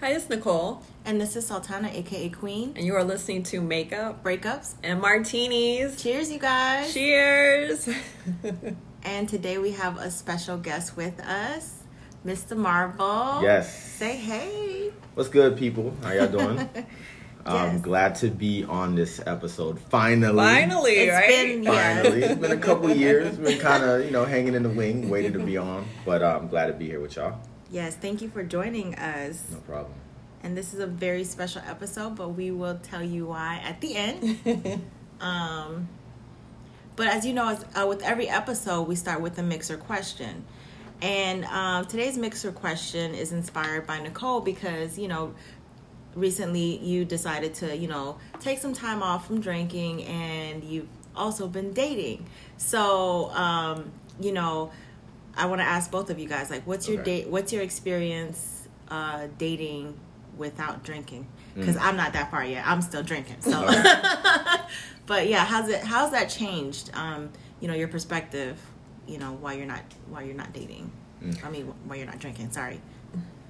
Hi, it's Nicole, And this is Sultana, aka Queen. and you are listening to Makeup Breakups. and Martinis. Cheers, you guys. Cheers! And today we have a special guest with us, Mr. Marvel. Yes. Say hey. What's good, people? How y'all doing? I'm Yes. glad to be on this episode. Finally. Finally, It's right? been- yeah. Finally. It's been a couple years. Been kind of, you know, hanging in the wing, waiting to be on. But uh, I'm glad to be here with y'all. Yes, thank you for joining us. No problem. And this is a very special episode, but we will tell you why at the end. um, but as you know, as, uh, with every episode, we start with a mixer question. And um, today's mixer question is inspired by Nicole because, you know, recently you decided to, you know, take some time off from drinking and you've also been dating. So, um, you know, I want to ask both of you guys, like, what's your Okay. date? What's your experience uh, dating without drinking? Because Mm. I'm not that far yet. I'm still drinking. So, but yeah, how's it? How's that changed? Um, you know, your perspective. You know, while you're not while you're not dating. Mm. I mean, while you're not drinking. Sorry.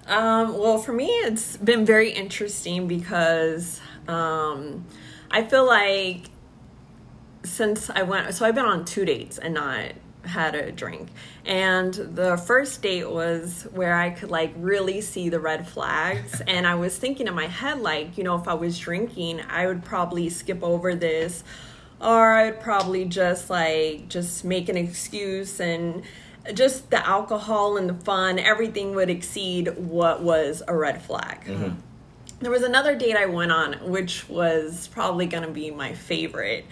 Um, well, for me, it's been very interesting because um, I feel like since I went, so I've been on two dates and not had a drink. And the first date was where I could like really see the red flags. and I was thinking in my head, like, you know, if I was drinking, I would probably skip over this or I'd probably just like just make an excuse and just the alcohol and the fun, everything would exceed what was a red flag. Mm-hmm. There was another date I went on, which was probably going to be my favorite.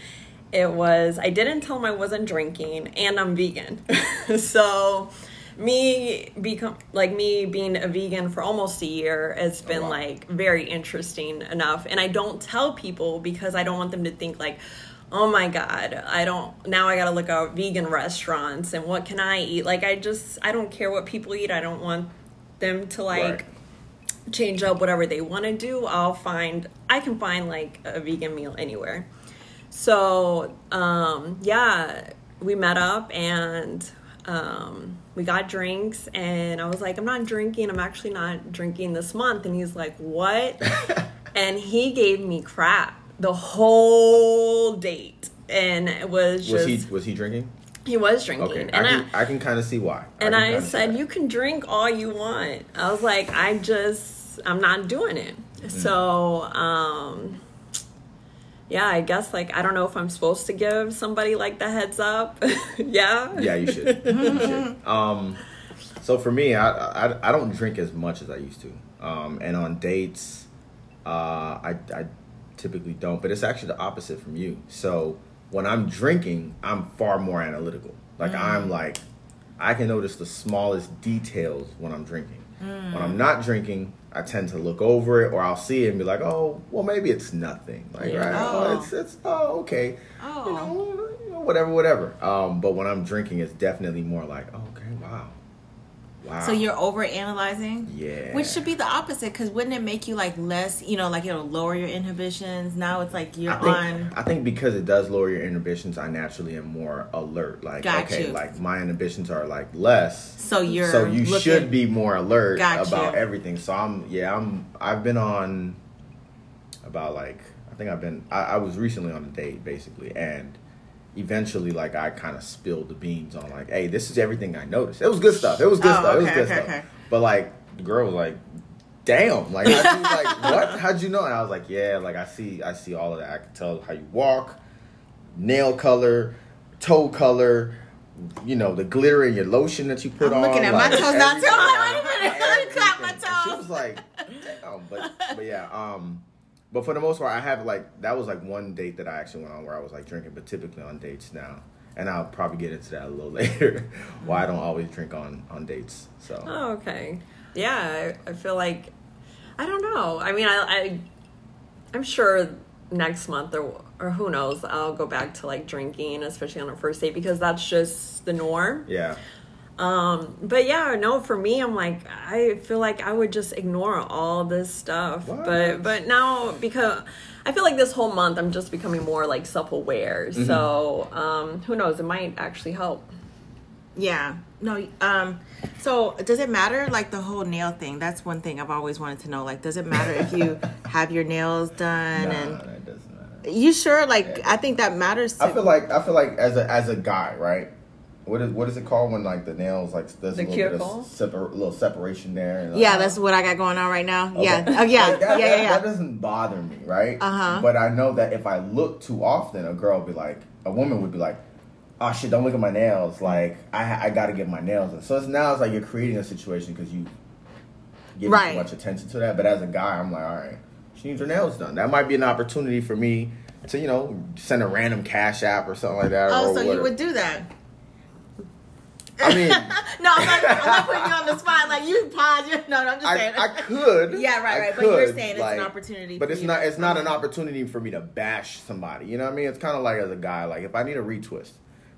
It was, I didn't tell him I wasn't drinking and I'm vegan. so, me become like me being a vegan for almost a year has oh, been wow. like very interesting enough and i don't tell people because i don't want them to think like oh my god i don't now i gotta look at vegan restaurants and what can i eat like i just i don't care what people eat i don't want them to like Right. change up whatever they want to do i'll find i can find like a vegan meal anywhere so um yeah we met up and um we got drinks and i was like i'm not drinking i'm actually not drinking this month and he's like what and he gave me crap the whole date and it was just Was he, was he drinking? He was drinking Okay. and I can, I, can kind of see why. and can I said, "You can drink all you want." I was like, "I just, I'm not doing it." Mm. So, um, yeah, I guess like I don't know if I'm supposed to give somebody like the heads up. yeah, Yeah, you should. you should. Um, so for me, I, I I don't drink as much as I used to. Um, and on dates, uh, I I typically don't. But it's actually the opposite from you. So when I'm drinking, I'm far more analytical. Like I'm like, I can notice the smallest details when I'm drinking. When I'm not drinking, I tend to look over it, or I'll see it and be like, "Oh, well, maybe it's nothing." Like, Yeah. right? Oh. Oh, it's it's oh okay Oh. you know, whatever, whatever. Um, but when I'm drinking, it's definitely more like, oh, okay, wow, wow. So you're over analyzing. yeah, Which should be the opposite, because wouldn't it make you like less? You know, like it'll lower your inhibitions. Now it's like you're I think, on. I think because it does lower your inhibitions, I naturally am more alert. Like, Got okay, you. like my inhibitions are like less. So you're so you looking- should be more alert about you. everything. So I'm, yeah, I'm. I've been on about like I think I've been. I, I was recently on a date basically, and eventually like I kind of spilled the beans on like, hey, this is everything I noticed. It was good stuff. It was good Oh, stuff. It was good okay, stuff. okay. But like the girl was like, damn, like how'd you like what? How'd you know? And I was like, yeah, like I see, I see all of that. I can tell how you walk, nail color, toe color. You know the glitter in your lotion that you put I'm on. looking at my toes now, I'm like, wait a minute, clap my everything. She toes. was like, damn, but but yeah, um, but for the most part, I have like that was like one date that I actually went on where I was like drinking, but typically on dates now, and I'll probably get into that a little later. why I don't always drink on on dates. So Oh, okay. Yeah, I, I feel like I don't know. I mean, I, I I'm sure next month or or who knows, I'll go back to like drinking, especially on a first date because that's just the norm. yeah, Um, but yeah, no, for me, I'm like, I feel like I would just ignore all this stuff. What? But but now because I feel like this whole month I'm just becoming more like self aware. Mm-hmm. So um, who knows? It might actually help. Yeah. No. Um. So does it matter? Like the whole nail thing. That's one thing I've always wanted to know. Like, does it matter if you have your nails done Nah, and that doesn't matter. you sure? Like, Yeah. I think that matters. To, I feel like I feel like as a as a guy, right? What is what is it called when like the nails like there's The a little bit of separ- little separation there? And, like, yeah, that's what I got going on right now. Okay. Yeah. Oh yeah. Like, that, yeah. that, Yeah. Yeah. That doesn't bother me, right? Uh-huh. But I know that if I look too often, a girl would be like, a woman would be like, "Oh shit, don't look at my nails. Like I I got to get my nails." done." So it's now it's like you're creating a situation because you give Right. too much attention to that. But as a guy, I'm like, all right, she needs her nails done. That might be an opportunity for me to you know send a random cash app or something like that. Oh, or so you would do that? I mean. No, I'm not, I'm not putting you on the spot. Like you pause. You, no, no, I'm just saying. I, I could. Yeah, right, I right. But you're saying it's an opportunity But it's not. It's not an opportunity for me to bash somebody. You know what I mean? It's kind of like as a guy, like if I need a retwist,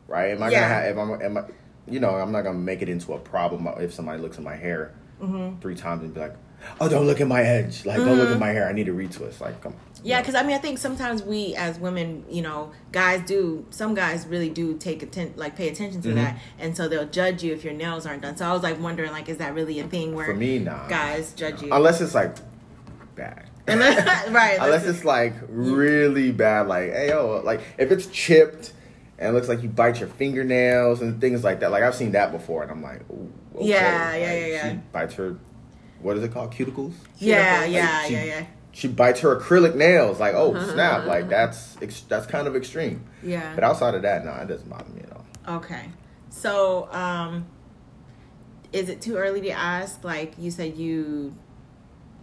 right? Am I Yeah. gonna have? If I'm, am I, you know, I'm not gonna make it into a problem if somebody looks at my hair Mm-hmm. three times and be like, "Oh, don't look at my edge. Like, don't look at my hair. I need a retwist." Like, come. Yeah, because I mean, I think sometimes we as women, you know, guys do. Some guys really do take atten- like pay attention to Mhm. that, and so they'll judge you if your nails aren't done. So I was like wondering, like, is that really a thing where For me, nah. guys judge you? Unless it's like bad. right? Unless it's like really bad, like hey yo, like if it's chipped and it looks like you bite your fingernails and things like that. Like I've seen that before, and I'm like, okay. Yeah, yeah, Like, yeah, yeah. She bites her, what is it called, cuticles? yeah, Like, yeah, she- yeah, yeah, She bites her acrylic nails. Like oh snap, like that's ex- that's kind of extreme. yeah. But outside of that, no, it doesn't bother me at all. Okay. So, um, is it too early to ask? Like you said, you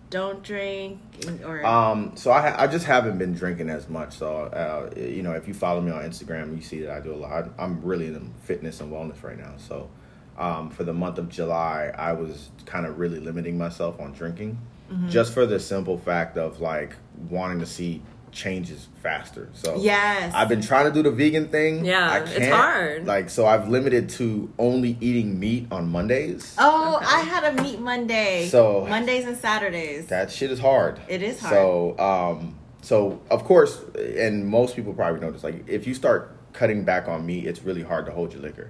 don't drink, or Um, so I, ha- I just haven't been drinking as much. So, uh, you know, if you follow me on Instagram, you see that I do a lot. I'm really into fitness and wellness right now. So, um, for the month of July, I was kind of really limiting myself on drinking, Mm-hmm. just for the simple fact of like wanting to see changes faster. So, yes, I've been trying to do the vegan thing. Yeah, I it's can't. hard. Like, so I've limited to only eating meat on Mondays. Oh, Okay. I had a meat Monday. So- Mondays and Saturdays. That shit is hard. It is hard. So, um, so of course, and most people probably know this. Like, if you start cutting back on meat, it's really hard to hold your liquor.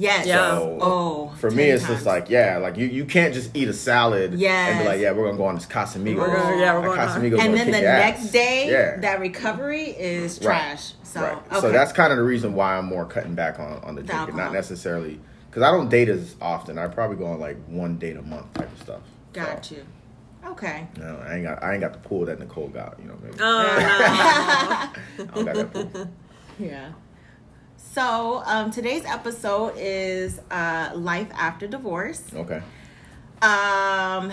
Yes. Yeah. So, Oh, for me, it's times. just like, yeah, like you, you can't just eat a salad yes. and be like, yeah, we're gonna go on this Casamigos. We're gonna- yeah, we're Like, going on. Casamigos and then the next ass. day, yeah. that recovery is Right. trash. So, right. okay. So that's kind of the reason why I'm more cutting back on, on the The drinking, not necessarily because I don't date as often. I probably go on like one date a month type of stuff. got So, you. Okay. No, I ain't got I ain't got the pool that Nicole got. You know, maybe Oh, I don't got that pool. Yeah. So um, today's episode is uh, life after divorce, Okay. um,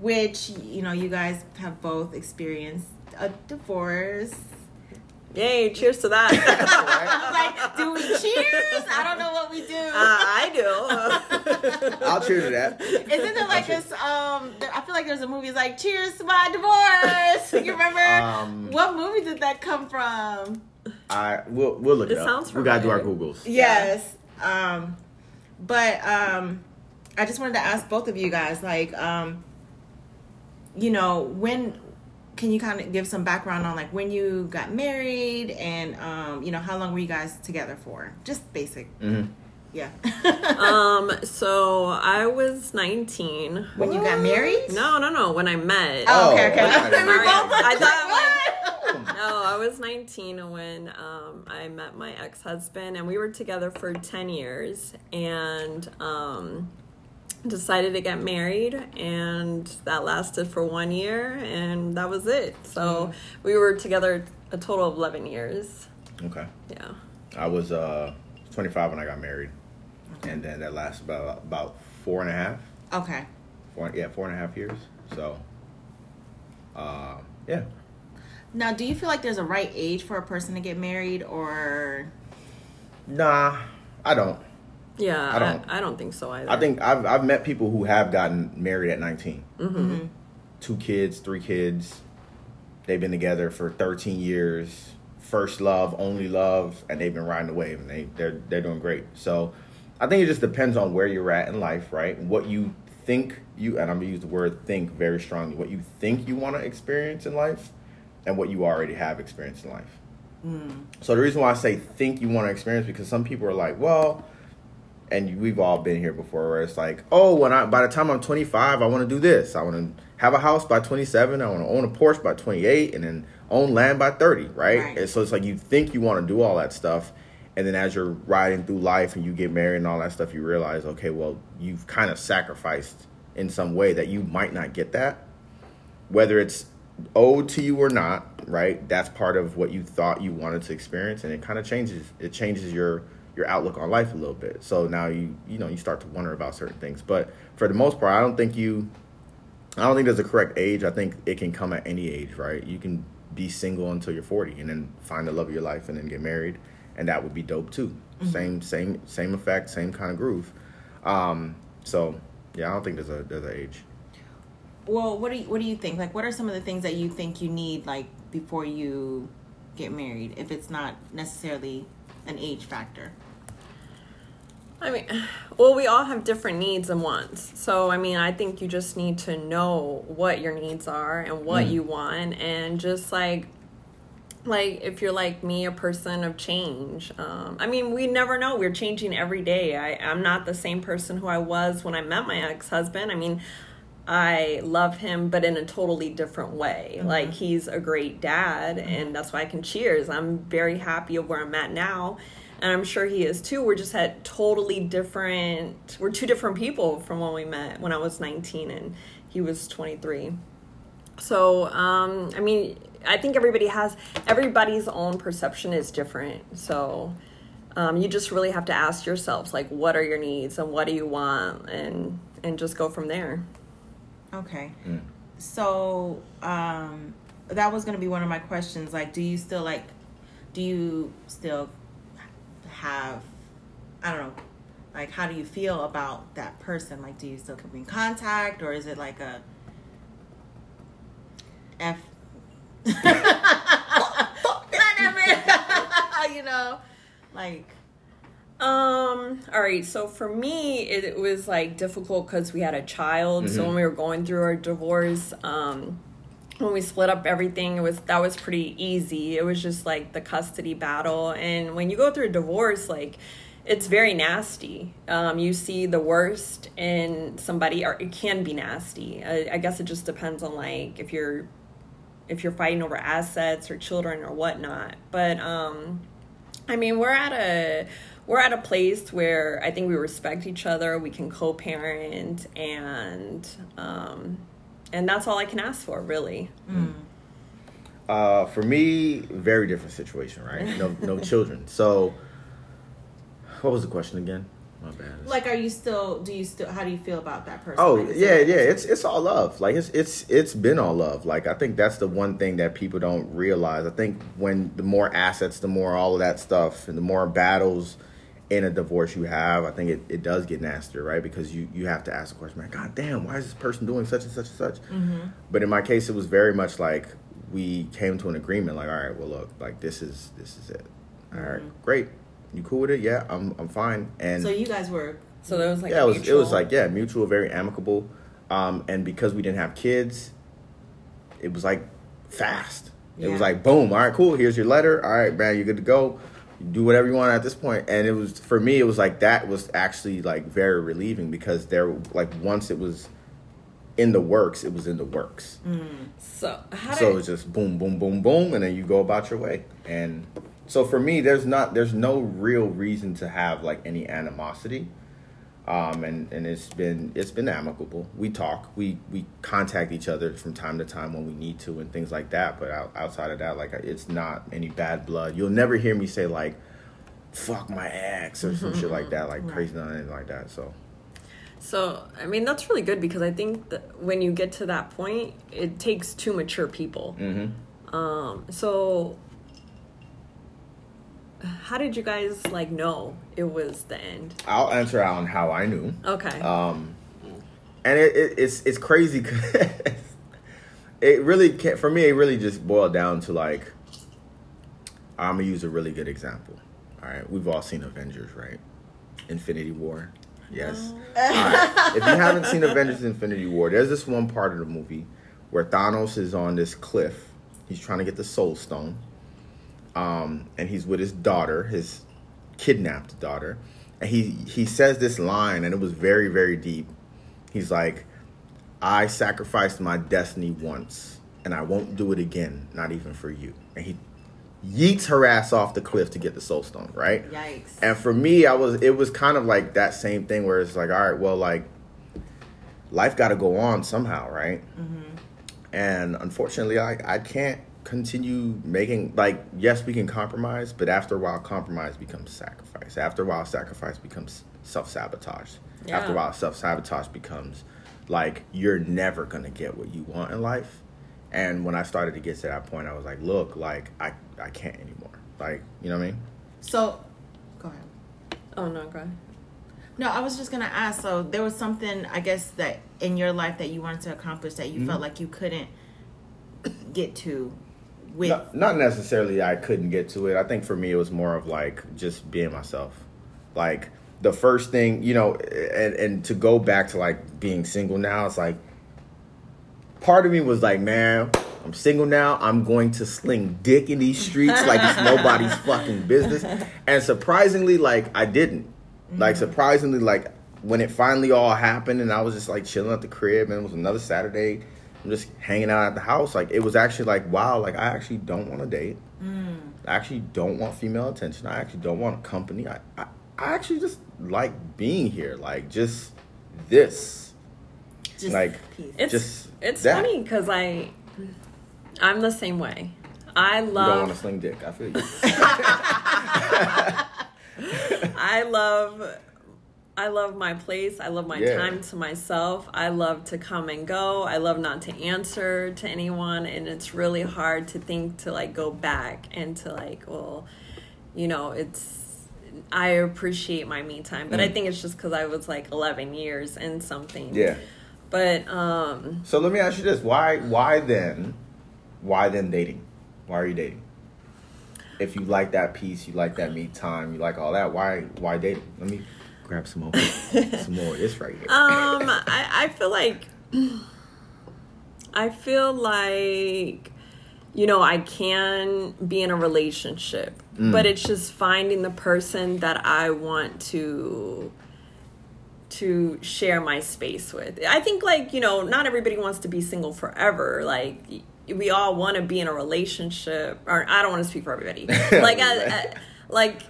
which you know you guys have both experienced a divorce. Yay! Cheers to that. I like, do we cheers? I don't know what we do. uh, I do. I'll cheer to that. Isn't there like this? Um, I feel like there's a movie. It's like Cheers to my divorce. You remember? Um, what movie did that come from? I we'll we'll look it, It up. sounds we gotta do our googles. Yes. Um, but um, I just wanted to ask both of you guys, like, um, you know, when can you kind of give some background on like when you got married and um, you know, how long were you guys together for? Just basic. hmm Yeah. um. So I was 19. when you got married? No, no, no. When I met. Oh, okay, okay. Oh, okay. We both I thought what? No, I was 19 when um, I met my ex husband, and we were together for 10 years and um, decided to get married. And that lasted for one year, and that was it. So we were together a total of 11 years. Okay. Yeah. I was uh 25 when I got married, and then that lasted about about four and a half. Okay. Four, yeah, four and a half years. So, uh, yeah. Now, do you feel like there's a right age for a person to get married, or Nah, I don't. Yeah, I I don't- don't, I, don't think so either. I think I've I've met people who have gotten married at 19. Mm-hmm. Two kids, three kids. They've been together for 13 years. First love, only love, and they've been riding the wave, and they they're they're doing great. So, I think it just depends on where you're at in life, right? What you think you, and I'm gonna use the word think very strongly. What you think you want to experience in life, and what you already have experienced in life. Hmm. So the reason why I say think you want to experience because some people are like, well, and we've all been here before, where it's like, oh, when I by the time I'm 25, I want to do this. I want to have a house by 27. I want to own a Porsche by 28, and then own land by 30, right? Right. And so it's like you think you want to do all that stuff, and then as you're riding through life and you get married and all that stuff, you realize, okay, well, you've kind of sacrificed in some way that you might not get that, whether it's owed to you or not, right? That's part of what you thought you wanted to experience, and it kind of changes. It changes your your outlook on life a little bit. So now you you know you start to wonder about certain things. But for the most part, I don't think you. I don't think there's a correct age. I think it can come at any age, right? You can be single until you're 40 and then find the love of your life and then get married, and that would be dope too. Same same same effect, same kind of groove. Um, so yeah, I don't think there's a there's an age. Well, what do you what do you think? Like, what are some of the things that you think you need like before you get married? If it's not necessarily an age factor. I mean, well, we all have different needs and wants. So, I mean, I think you just need to know what your needs are and what Mm. you want, and just like, like if you're like me, a person of change. Um, I mean, we never know. We're changing every day. I, I'm not the same person who I was when I met my ex husband. I mean, I love him, but in a totally different way. Like he's a great dad, and that's why I can cheers. I'm very happy of where I'm at now, and I'm sure he is too. We're just at totally different. We're two different people from when we met when I was 19 and he was 23. So, um, I mean, I think everybody has everybody's own perception is different. So, um, you just really have to ask yourselves like, what are your needs and what do you want, and and just go from there. Okay. Mm. So, um, that was going to be one of my questions. Like, do you still like, do you still have, I don't know, like, how do you feel about that person? Like, do you still keep in contact or is it like a F? you know, like, Um, all right, so for me, it, it was like difficult because we had a child. So when we were going through our divorce, um, when we split up everything, it was that was pretty easy. It was just like the custody battle, and when you go through a divorce, like it's very nasty. Um, you see the worst in somebody, or it can be nasty. I, I guess it just depends on like if you're if you're fighting over assets or children or whatnot. But um, I mean, we're at a we're at a place where I think we respect each other. We can co-parent, and um, and that's all I can ask for, really. Uh, for me, very different situation, right? No, no children. So, what was the question again? My bad. like, are you still? Do you still? How do you feel about that person? Oh Like, yeah, yeah. It's it's all love. Like it's it's it's been all love. Like I think that's the one thing that people don't realize. I think when the more assets, the more all of that stuff, and the more battles in a divorce you have, I think it, it does get nastier, right? Because you you have to ask the question, man, God damn, why is this person doing such and such and such? But in my case, it was very much like we came to an agreement. Like, all right, well, look, like this is this is it. All right, great. You cool with it? Yeah, I'm I'm fine. And So you guys were So there was like yeah, it was it was like yeah, mutual, very amicable, um, and because we didn't have kids, it was like fast. It was like boom, all right, cool. Here's your letter. All right, man, you're good to go. Do whatever you want at this point. And it was for me, it was like that was actually like very relieving because there, like once it was in the works, it was in the works. Mm. so how So it's just boom, boom, boom, boom, and then you go about your way. And so for me, there's not, there's no real reason to have like any animosity. Um, and, and it's been it's been amicable. We talk, we we contact each other from time to time when we need to, and things like that. But out, outside of that, like it's not any bad blood. You'll never hear me say like "fuck my ex" or some shit like that, like crazy nothing like that. So So, I mean, that's really good because I think that when you get to that point, it takes two mature people. mhm. Um, so how did you guys like know it was the end? I'll answer on how I knew. Okay. Um, and it, it, it's it's crazy it really can't for me. It really just boiled down to like I'm gonna use a really good example. All right, we've all seen Avengers, right? Infinity War. Yes. Right. If you haven't seen Avengers: Infinity War, there's this one part of the movie where Thanos is on this cliff. He's trying to get the Soul Stone, um, and he's with his daughter, his kidnapped daughter, and he he says this line, and it was very very deep. He's like, "I sacrificed my destiny once, and I won't do it again, not even for you." And he yeets her ass off the cliff to get the soul stone, right? Yikes. And for me, I was it was kind of like that same thing where it's like, all right, well, like life got to go on somehow, right? And unfortunately, I I can't continue making like yes, we can compromise, but after a while, compromise becomes sacrifice. After a while, sacrifice becomes self sabotage. After a while, self sabotage becomes like you're never gonna get what you want in life. And when I started to get to that point, I was like, look, like I I can't anymore. Like you know what I mean? So, go ahead. Oh no, go ahead. No, I was just gonna ask. So there was something, I guess, that in your life that you wanted to accomplish that you Mm-hmm. felt like you couldn't get to with. Not, not necessarily I couldn't get to it. I think for me it was more of like just being myself. Like the first thing, you know, and, and to go back to like being single now, it's like part of me was like, man, I'm single now. I'm going to sling dick in these streets like it's nobody's fucking business. And surprisingly, like I didn't. Like mm-hmm. surprisingly, like when it finally all happened, and I was just like chilling at the crib, and it was another Saturday. I'm just hanging out at the house. Like it was actually like, wow, like I actually don't want to date. Mm. I actually don't want female attention. I actually don't want a company. I, I, I actually just like being here. Like just this. Just like peace. It's Just it's that. funny because I I'm the same way. I you don't want to love sling dick. I feel you. I love I love my place. I love my Yeah. time to myself. I love to come and go. I love not to answer to anyone and it's really hard to think to like go back and to like, well, you know, it's I appreciate my me time, but I Mm. think it's just cuz I was like 11 years and something. yeah. But um So let me ask you this: Why? Why then? Why then dating? Why are you dating? If you like that piece, you like that me time, you like all that. Why? Why dating? Let me grab some more. some more of this right here. Um, I, I feel like I feel like you know I can be in a relationship, but it's just finding the person that I want to to share my space with. I think like, you know, not everybody wants to be single forever. Like we all want to be in a relationship or I don't want to speak for everybody. like at, at- like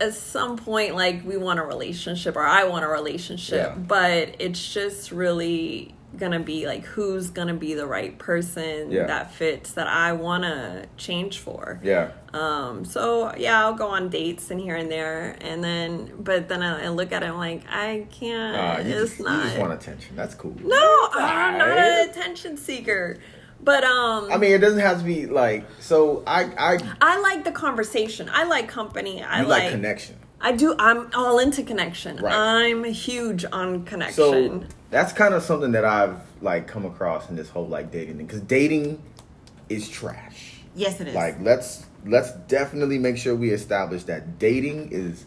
at some point like we want a relationship or I want a relationship, Yeah. but it's just really gonna be like who's gonna be the right person Yeah. that fits that I wanna change for. yeah. Um, so yeah, I'll go on dates and here and there, and then but then I, I look at it I'm like I can't. Uh, you, it's just, you not. just want attention. That's cool. no, I'm not an attention seeker. But um, I mean, it doesn't have to be like. So I, I, I like the conversation. I like company. I you like, like, connection. I do. I'm all into connection. Right. I'm huge on connection. So that's kind of something that I've like come across in this whole like dating thing because dating is trash. yes, it is. Like let's let's definitely make sure we establish that dating is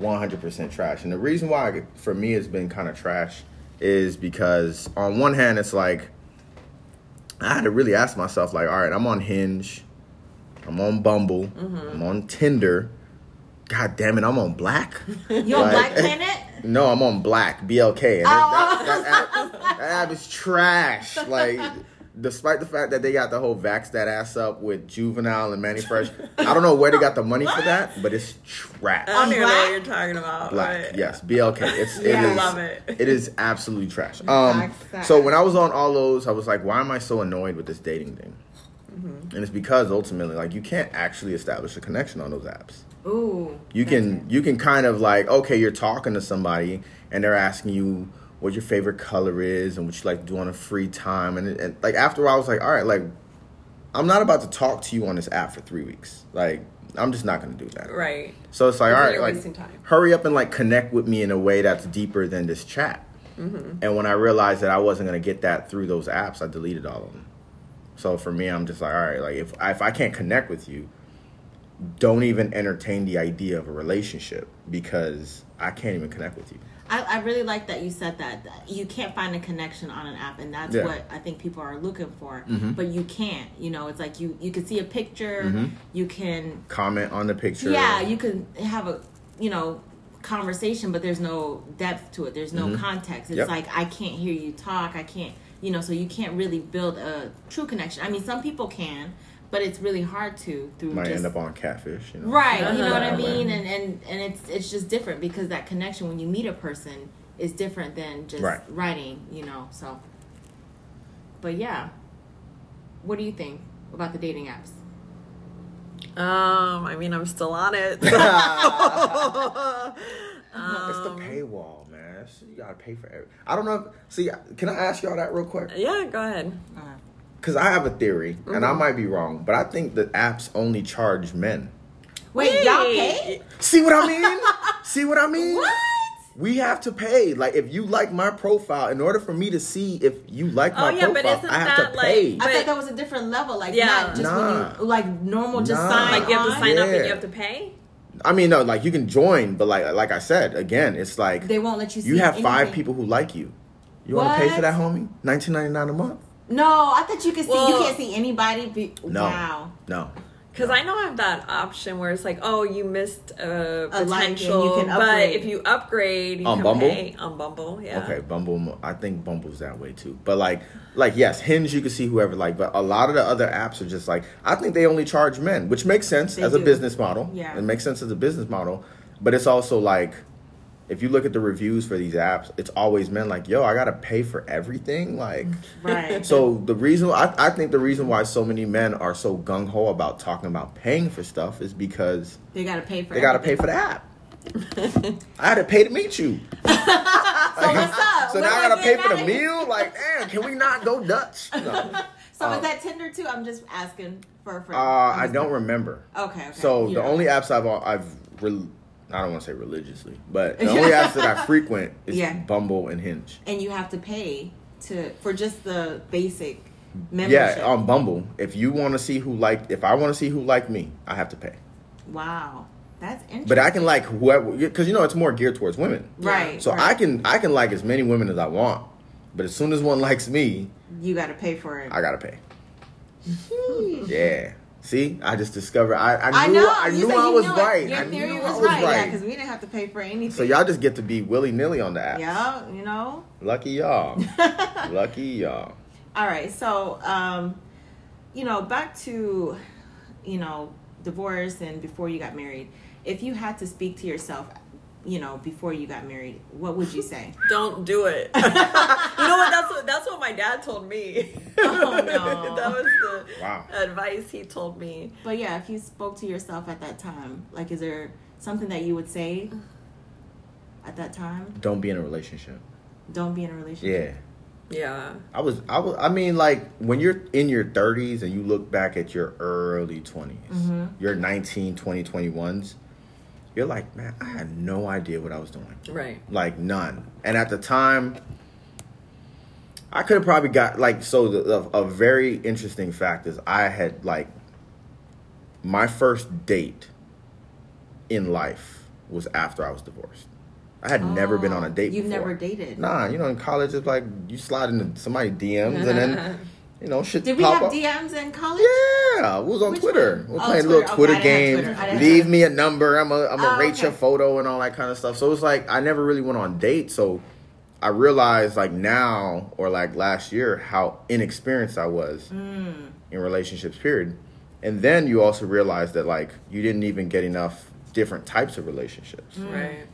100% trash. And the reason why for me it's been kind of trash is because on one hand it's like I had to really ask myself like all right, I'm on Hinge, I'm on Bumble, Mm-hmm. I'm on Tinder. God damn it, I'm on Black. you on Like- Black Planet? No, I'm on Black BLK, and Oh. that, that, app, that app is trash. Like, despite the fact that they got the whole vax that ass up with Juvenile and Mannie Fresh, I don't know where they got the money for that, but it's trash. I don't even know what you're talking about. Black, but- yes, BLK. It's it Yeah. is- Love it. It is absolutely trash. Um, Facts, facts. so when I was on all those, I was like, why am I so annoyed with this dating thing? Mm-hmm. And it's because ultimately, like, you can't actually establish a connection on those apps. Ooh. You can you can kind of like okay, you're talking to somebody and they're asking you what your favorite color is and what you like to do on a free time and, and like after a while I was like, all right, like I'm not about to talk to you on this app for three weeks. Like I'm just not gonna do that. Right. So it's like, all right, like hurry up and like connect with me in a way that's deeper than this chat. Mm-hmm. And when I realized that I wasn't gonna get that through those apps, I deleted all of them. So for me, I'm just like, all right, like if if I can't connect with you, don't even entertain the idea of a relationship because I can't even connect with you. I, I really like that you said that. You can't find a connection on an app, and that's Yeah. what I think people are looking for. Mhm. But you can't. You know, it's like you you can see a picture. Mhm. You can Comment on the picture. yeah. You can have a you know conversation, but there's no depth to it. There's no context. It's Yep. like I can't hear you talk. I can't, you know, so you can't really build a true connection. I mean, some people can, but it's really hard to through Might just end up on catfish, you know. right. You know what I Uh-huh. mean? And and and it's it's just different because that connection when you meet a person is different than just Right. writing. You know, so. But yeah, what do you think about the dating apps? Um, I mean, I'm still on it. it's the paywall, man. You gotta pay for every. I don't know. If, see, can I ask y'all that real quick? yeah, go ahead. Because I have a theory, and Mm-hmm. I might be wrong, but I think the apps only charge men. Wait, y'all pay? See what I mean? See what I mean? What? We have to pay. Like, if you like my profile, in order for me to see if you like Oh, my yeah, but profile, isn't I have that, to like- pay. I But- thought that was a different level, like Yeah. not just Nah. when you like normal, just Nah. sign Like you have to on. sign up and you have to pay. I mean, no, like you can join, but like, like I said, again, it's like They won't let you. See you have five people who like you. You want to pay for that, homie? Nineteen ninety nine a month? No, I thought you could see. you can't see anybody. Be, No, Wow. no. Because I know I have that option where it's like, oh, you missed a A potential, you can but if you upgrade, you On can Bumble? pay on Bumble. Yeah. Okay, Bumble. I think Bumble's that way too. But like, like yes, Hinge you can see whoever like, but a lot of the other apps are just like I think they only charge men, which makes sense They as a business model. Yeah. it makes sense as a business model. But it's also like, if you look at the reviews for these apps, it's always men like, yo, I gotta pay for everything. Like, Right. so the reason I, I think the reason why so many men are so gung ho about talking about paying for stuff is because they gotta pay for. they gotta pay for the app. I had to pay to meet you. So what's up? So What now I gotta pay for the meal. Like, damn, can we not go Dutch? No. So Um, is that Tinder too? I'm just asking for a Uh, friend. I don't remember. Okay. okay. So You the only apps I've I've re- I don't want to say religiously, but the only apps that I frequent is Yeah. Bumble and Hinge. and you have to pay to for just the basic membership. Yeah, on Bumble, if you want to see who like, if I want to see who like me, I have to pay. wow, that's interesting. But I can like whoever, because you know it's more geared towards women. right. So right. I can I can like as many women as I want, but as soon as one likes me, You got to pay for it. I gotta pay. yeah. See, I just discovered. I I I knew know. I, you knew I was knew right. Your I theory knew was, I was right. Yeah, because we didn't have to pay for anything. so y'all just get to be willy nilly on the app. Yeah, you know. Lucky y'all. Lucky y'all. All right, so um, you know, back to you know divorce and before you got married. If you had to speak to yourself, you know, before you got married, what would you say? Don't do it. you know what? That's what that's what my dad told me. Oh, no. that was the Wow. advice he told me. But yeah, if you spoke to yourself at that time, like, is there something that you would say at that time? Don't be in a relationship. Don't be in a relationship. Yeah. Yeah. I was I was I mean like when you're in your 30s and you look back at your early 20s. Mm-hmm. Your 19, 20, 21s. You're like, man, I had no idea what I was doing. Right. like none. And at the time, I could have probably got like so. The, the, a very interesting fact is I had like my first date in life was after I was divorced. I had never been on a oh, date. Oh, You've before. never dated. Nah, you know, in college it's like you slide into somebody DMs and then you know shit. Did we pop have up. DMs in college? Yeah, we was on Which Twitter. one? We're Oh, playing a little Twitter I game. Twitter. I didn't have Leave me a number. I'm a I'm a Oh, rate your photo and all that kind of stuff. So it's like I never really went on dates. So I realized like now or like last year how inexperienced I was Mm. in relationships. Period. And then you also realize that like you didn't even get enough different types of relationships. Mm. Right.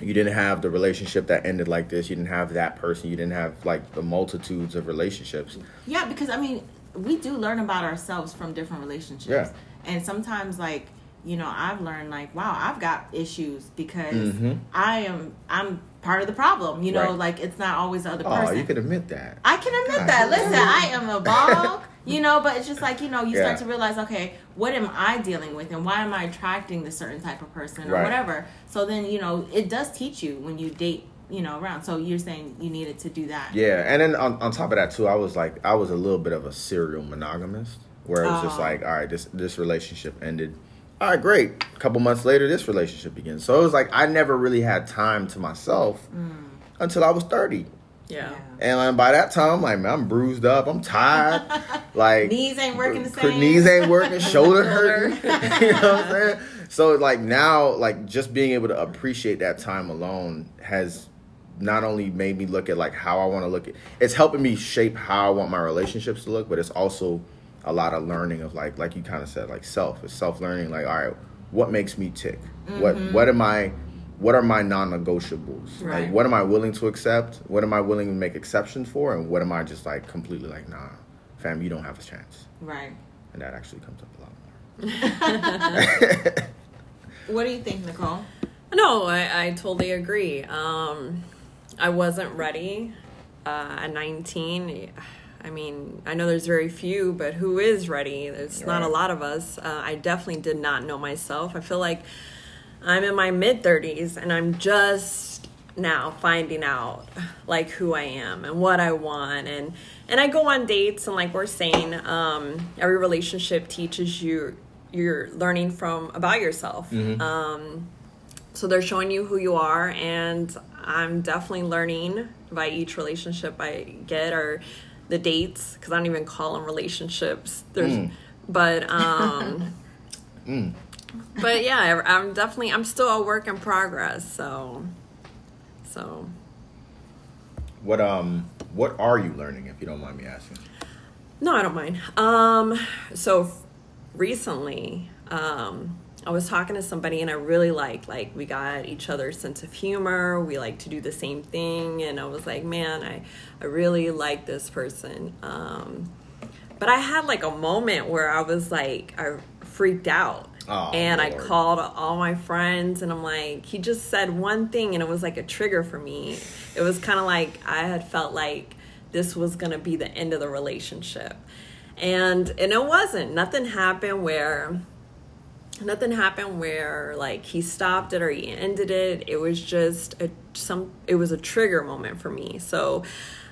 You didn't have the relationship that ended like this. You didn't have that person. You didn't have like the multitudes of relationships. Yeah, because I mean, we do learn about ourselves from different relationships. Yeah. And sometimes like, you know, I've learned like, wow, I've got issues because Mhm. I am I'm part of the problem. You know, Right. like it's not always the other Oh, person. you could admit that. I can admit that. Listen, I am evolved, you know, but it's just like, you know, you Yeah. start to realize, okay, what am I dealing with and why am I attracting this certain type of person or Right. whatever. So then, you know, it does teach you when you date, you know, around. So you're saying you needed to do that. Yeah, and then on, on top of that too, I was like, I was a little bit of a serial monogamist, where it was just Oh. like, all right, this this relationship ended. All right, great. A couple months later, this relationship begins. So it was like I never really had time to myself mm. until I was thirty, Yeah. and by that time, I'm like, man, I'm bruised up, I'm tired, like Knees ain't working the same. Knees ain't working, shoulder Shoulder. hurting. you know what I'm saying? so like now, like just being able to appreciate that time alone has not only made me look at like how I want to look at. It's helping me shape how I want my relationships to look, but it's also a lot of learning of like like you kind of said like self. It's self learning. Like all right, what makes me tick? Mm-hmm. What what am I? What are my non-negotiables? Right. Like what am I willing to accept? What am I willing to make exceptions for? And what am I just like completely like nah, fam, you don't have a chance. Right. And that actually comes up a lot more what do you think, Nicole? No, I, I totally agree. Um, I wasn't ready uh, at 19. I mean, I know there's very few, but who is ready? There's not a lot of us. Uh, I definitely did not know myself. I feel like I'm in my mid 30s and I'm just now finding out like who I am and what I want and and I go on dates and like we're saying um, every relationship teaches you you're learning from about yourself. Mm-hmm. Um, so they're showing you who you are, and I'm definitely learning by each relationship I get or the dates because I don't even call them relationships. There's, mm. but um, mm. but yeah, I'm definitely I'm still a work in progress. So, so. What um what are you learning if you don't mind me asking? No, I don't mind. Um, so recently, um, I was talking to somebody and I really liked like we got each other's sense of humor. We like to do the same thing, and I was like, man, I I really like this person. Um, but I had like a moment where I was like, I freaked out. Oh, and Lord. I called all my friends and I'm like, he just said one thing and it was like a trigger for me. It was kind of like I had felt like this was going to be the end of the relationship and and it wasn't nothing happened where nothing happened where like he stopped it or he ended it it was just a some it was a trigger moment for me so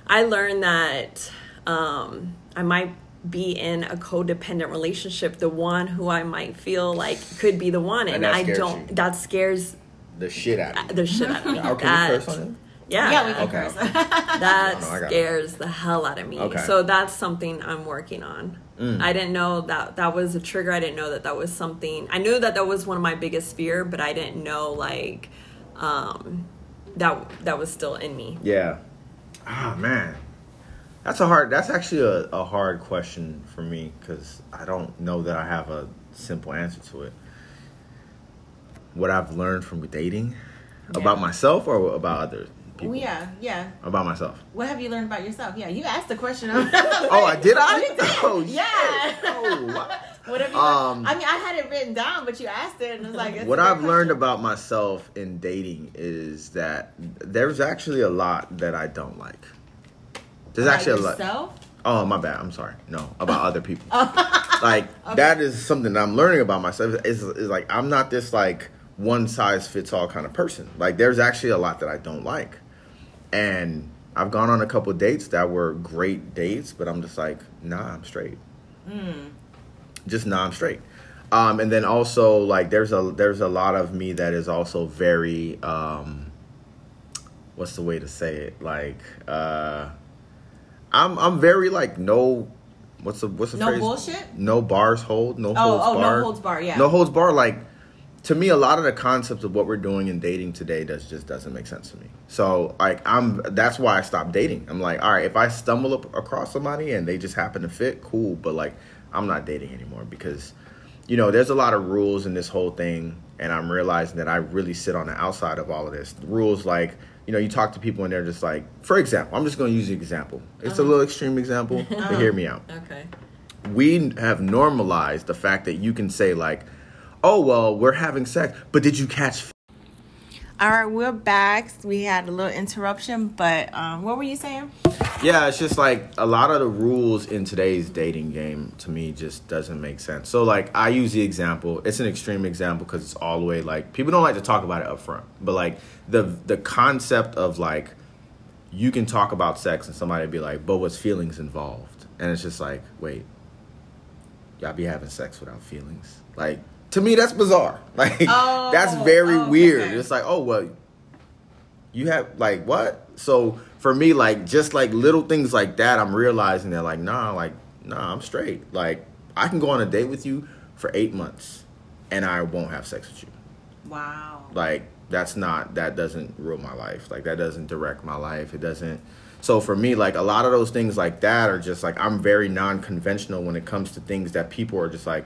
i learned that um i might be in a codependent relationship the one who i might feel like could be the one and, and i don't you. that scares the shit out of you. the shit out of me okay, that, yeah. Yeah, we can okay. curse. that no, no, scares the hell out of me. Okay. So that's something I'm working on. Mm. I didn't know that that was a trigger. I didn't know that that was something. I knew that that was one of my biggest fear, but I didn't know like um, that that was still in me. Yeah. Ah oh, man, that's a hard. That's actually a, a hard question for me because I don't know that I have a simple answer to it. What I've learned from dating yeah. about myself or about others people. yeah, yeah. About myself. What have you learned about yourself? Yeah, you asked the question. like, oh, I did. I. Did. Oh, yeah. Oh. what have you? Um, I mean, I had it written down, but you asked it, and it was like. What I've learned about myself in dating is that there's actually a lot that I don't like. There's about actually yourself? a lot. Oh, my bad. I'm sorry. No, about other people. like okay. that is something I'm learning about myself. Is is like I'm not this like one size fits all kind of person. Like there's actually a lot that I don't like. And I've gone on a couple dates that were great dates, but I'm just like, nah, I'm straight. Mm. Just nah, I'm straight. Um, and then also like there's a there's a lot of me that is also very um, what's the way to say it like uh, I'm I'm very like no what's the what's the no phrase? bullshit no bars hold no oh, holds oh, bar no holds bar yeah no holds bar like to me a lot of the concepts of what we're doing in dating today does just doesn't make sense to me. So like i'm that's why i stopped dating. I'm like all right if i stumble up across somebody and they just happen to fit cool. But like i'm not dating anymore because you know there's a lot of rules in this whole thing. And i'm realizing that i really sit on the outside of all of this. Rules like you know you talk to people and they're just like for example i'm just going to use an example. It's uh-huh. a little extreme example but hear me out. okay. We have normalized the fact that you can say like oh well we're having sex but did you catch all right we're back. We had a little interruption but um, what were you saying? Yeah it's just like a lot of the rules in today's dating game to me just doesn't make sense. So like i use the example it's an extreme example because it's all the way like people don't like to talk about it up front but like the the concept of like you can talk about sex and somebody be like but what's feelings involved? And it's just like wait y'all be having sex without feelings? Like to me that's bizarre. Like oh, that's very oh, weird. Okay. It's like, oh well, you have like what? So for me, like just like little things like that, I'm realizing that like nah, like nah, I'm straight. Like I can go on a date with you for eight months, and I won't have sex with you. Wow. Like that's not that doesn't rule my life. Like that doesn't direct my life. It doesn't. So for me, like a lot of those things like that are just like I'm very non-conventional when it comes to things that people are just like,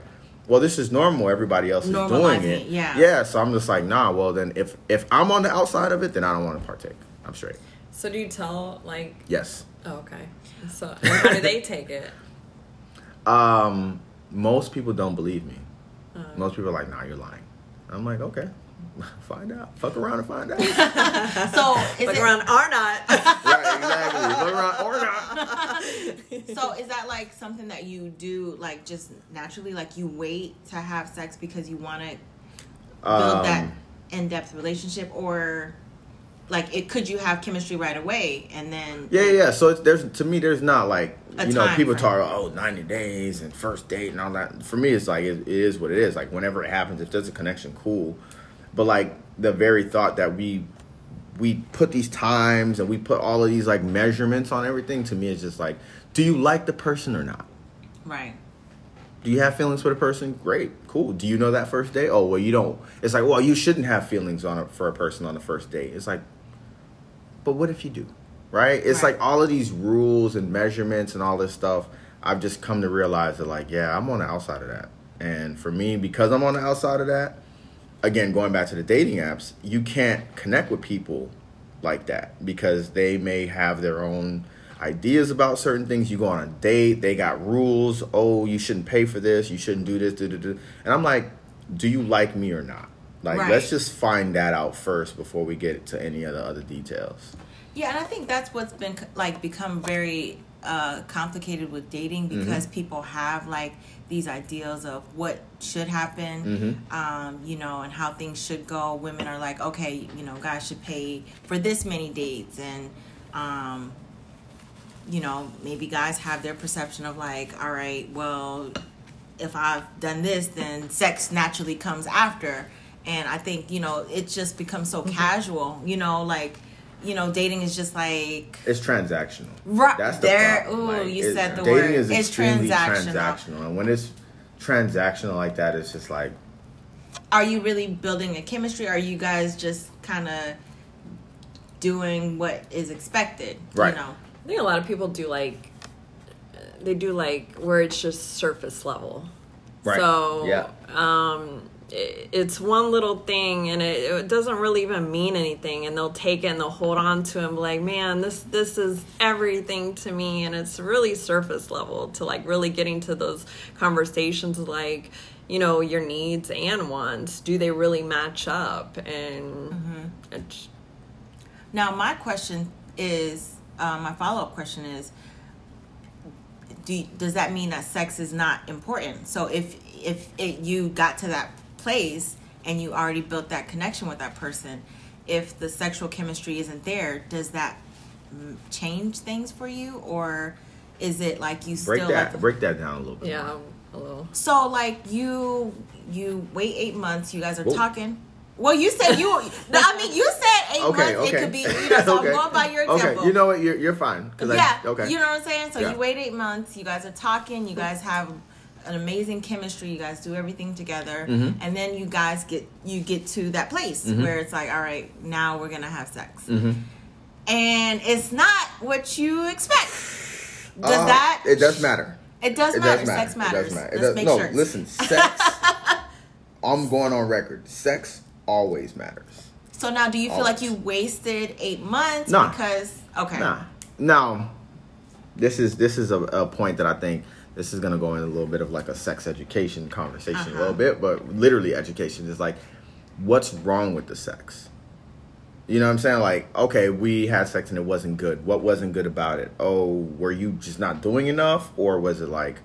well, this is normal. Everybody else is doing it. it, yeah. Yeah. So I'm just like, nah. Well, then if if I'm on the outside of it, then I don't want to partake. I'm straight. So do you tell like? Yes. Oh, okay. So how do they take it? Um, most people don't believe me. Uh, Most people are like, nah, you're lying. I'm like, okay, find out. Fuck around and find out. So is Look it, around are not. right, exactly. Fuck around or not. so is that like something that you do like just naturally? Like you wait to have sex because you want to build that Um, in-depth relationship, or like it could you have chemistry right away and then Yeah, yeah. yeah. So it's, there's to me, there's not like you know people talk oh 90 days and first date and all that. For me, it's like it, it is what it is. Like whenever it happens, if there's a connection, cool. But like the very thought that we we put these times and we put all of these like measurements on everything to me is just like, do you like the person or not? right? Do you have feelings for the person? Great, cool. Do you know that first day? Oh well, you don't. It's like, well, you shouldn't have feelings on a, for a person on the first date. It's like, but what if you do? Right? It's Right. like all of these rules and measurements and all this stuff. I've just come to realize that, like, yeah, I'm on the outside of that. And for me, because I'm on the outside of that, again, going back to the dating apps, you can't connect with people like that because they may have their own ideas about certain things. You go on a date, they got rules. Oh, you shouldn't pay for this. You shouldn't do this. Do, do, do. And I'm like, do you like me or not? Like, Right. let's just find that out first before we get to any of the other details. Yeah, and I think that's what's been like become very uh, complicated with dating because people have like these ideals of what should happen, um, you know, and how things should go. Women are like, okay, you know, guys should pay for this many dates, and um, you know, maybe guys have their perception of like, all right, well, if I've done this, then sex naturally comes after. And I think, you know, it just becomes so mm-hmm. casual, you know, like, you know, dating is just like, It's transactional. Right, That's the there- problem. ooh, Like, you said the dating word. is It's extremely transactional. transactional. And when it's transactional like that, it's just like, are you really building a chemistry? Are you guys just kind of doing what is expected? Right. You know? I think a lot of people do like they do like where it's just surface level. Right. So Yeah. um i- it's one little thing and it, it doesn't really even mean anything and they'll take it and they'll hold on to it like man this this is everything to me and it's really surface level to like really getting to those conversations like you know your needs and wants do they really match up and it's, Now, my question is, uh, my follow up question is, do you- does that mean that sex is not important? So if if it, you got to that place and you already built that connection with that person, if the sexual chemistry isn't there, does that change things for you, or is it like you break still that, like break that down a little bit. yeah more. a little so like you you wait eight months, you guys are Whoa. talking. Well, you said you. no, I mean, you said eight Okay, months. okay. It could be. You know, so Okay. I'm going by your example. Okay, you know what? You're, you're fine. 'cause I- yeah. okay. You know what I'm saying? So Yeah. you wait eight months. You guys are talking. You guys have an amazing chemistry. You guys do everything together, Mhm. and then you guys get you get to that place Mhm. where it's like, all right, now we're gonna have sex, Mhm. and it's not what you expect. Does Uh, that? It does matter. It does It matter. does matter. Sex matters. It does matter. It Let's does, make no, sure. listen. Sex. I'm going on record. Sex always matters. So now, do you feel like you wasted eight months Nah. because okay, Nah. Now, this is this is a, a point that I think this is gonna go in a little bit of like a sex education conversation a Uh-huh. little bit, but literally education is like, what's wrong with the sex? You know what I'm saying? Like, okay, we had sex and it wasn't good. What wasn't good about it? Oh, were you just not doing enough, or was it like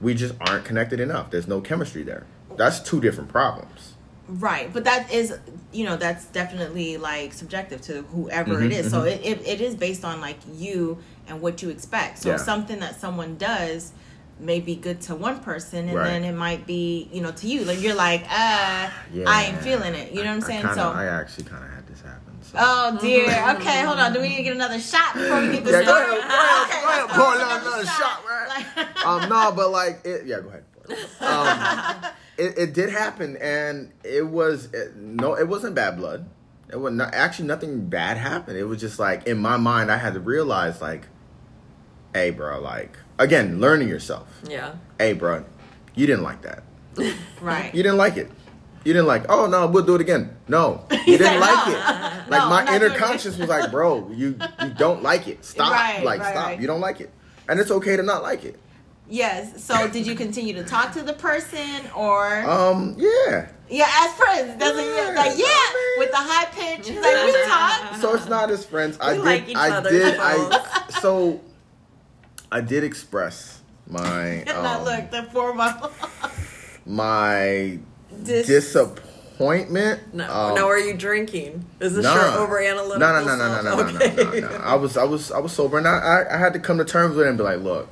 we just aren't connected enough? There's no chemistry there. That's two different problems. Right? But that is, you know, that's definitely like subjective to whoever it Mhm, is. So mhm. it, it it is based on like you and what you expect. So Yeah. something that someone does may be good to one person, and Right. then it might be, you know, to you. Like you're like, uh, Yeah, I ain't feeling it. You know what I'm I- I saying? kinda- so. I actually kind of had this happen. So. Oh dear. Okay, hold on. Do we need to get another shot before we get this Yeah, go started? ahead, go ahead, go ahead, let's pour go. another- another shot, right? Like- um, no, but like, it, yeah, go ahead. Um, it, it did happen, and it was it, no, it wasn't bad blood. It was not actually nothing bad happened. It was just like in my mind, I had to realize like, hey, bro, like again, learning yourself. Yeah. Hey, bro, you didn't like that. Right. You didn't like it. You didn't like. Oh no, we'll do it again. No, you didn't like "No." it. Like No, my inner conscience was like, bro, you you don't like it. Stop. Right, like right, stop. right. You don't like it, and it's okay to not like it. Yes. So did you continue to talk to the person or? Um. Yeah. Yeah, as friends. Doesn't yeah, like yeah I mean, with the high pitch. Like we talk. So it's not as friends. I we did. Like I other, did. I so. I did express my. Um, now look, the four my Dis- disappointment. No, um, now are you drinking? Is this nah, your over analytical? No, no, no, no, no, no, okay. no, no, no, no. I was, I was, I was sober, and I, I, I had to come to terms with it and be like, look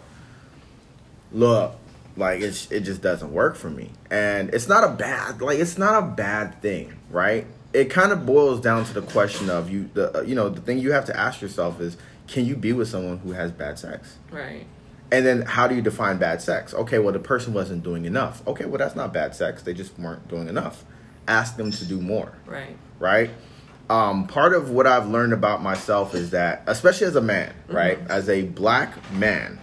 look, like it's, it just doesn't work for me, and it's not a bad, like it's not a bad thing, right? It kind of boils down to the question of you, the, uh, you know, the thing you have to ask yourself is, can you be with someone who has bad sex? Right. And then how do you define bad sex? Okay, well the person wasn't doing enough. Okay, well that's not bad sex. They just weren't doing enough. Ask them to do more Right. right? Um, part of what I've learned about myself is that, especially as a man, right, as a black man,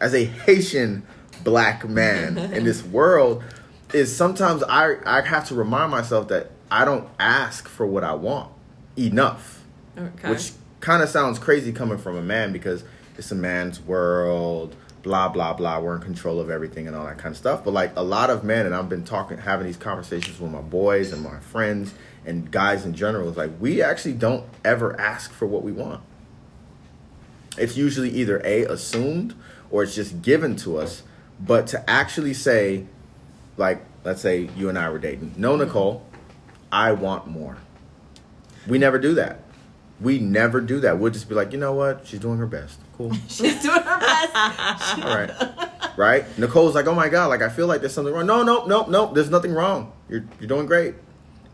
as a Haitian black man in this world, is sometimes I I have to remind myself that I don't ask for what I want enough, Okay. which kind of sounds crazy coming from a man because it's a man's world. Blah blah blah. We're in control of everything and all that kind of stuff. But like a lot of men, and I've been talking, having these conversations with my boys and my friends and guys in general. Is like we actually don't ever ask for what we want. It's usually either a assumed or it's just given to us. But to actually say, like, let's say you and I were dating. No, mm-hmm. Nicole, I want more. We never do that. We never do that. We'll just be like, you know what? She's doing her best. Cool. She's doing her best. All right. Right? Nicole's like, oh my God, like I feel like there's something wrong. No, no, no, no, there's nothing wrong. You're you're doing great.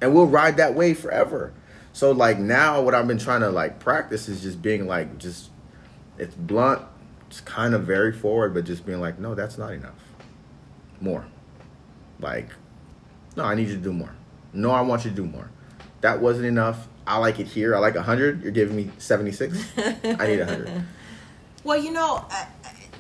And we'll ride that wave forever. So like now what I've been trying to like practice is just being like just it's blunt, it's kind of very forward, but just being like, no, that's not enough. More. Like, no, I need you to do more. No, I want you to do more. That wasn't enough. I like it here. I like 100. You're giving me 76. I need 100. Well, you know, I,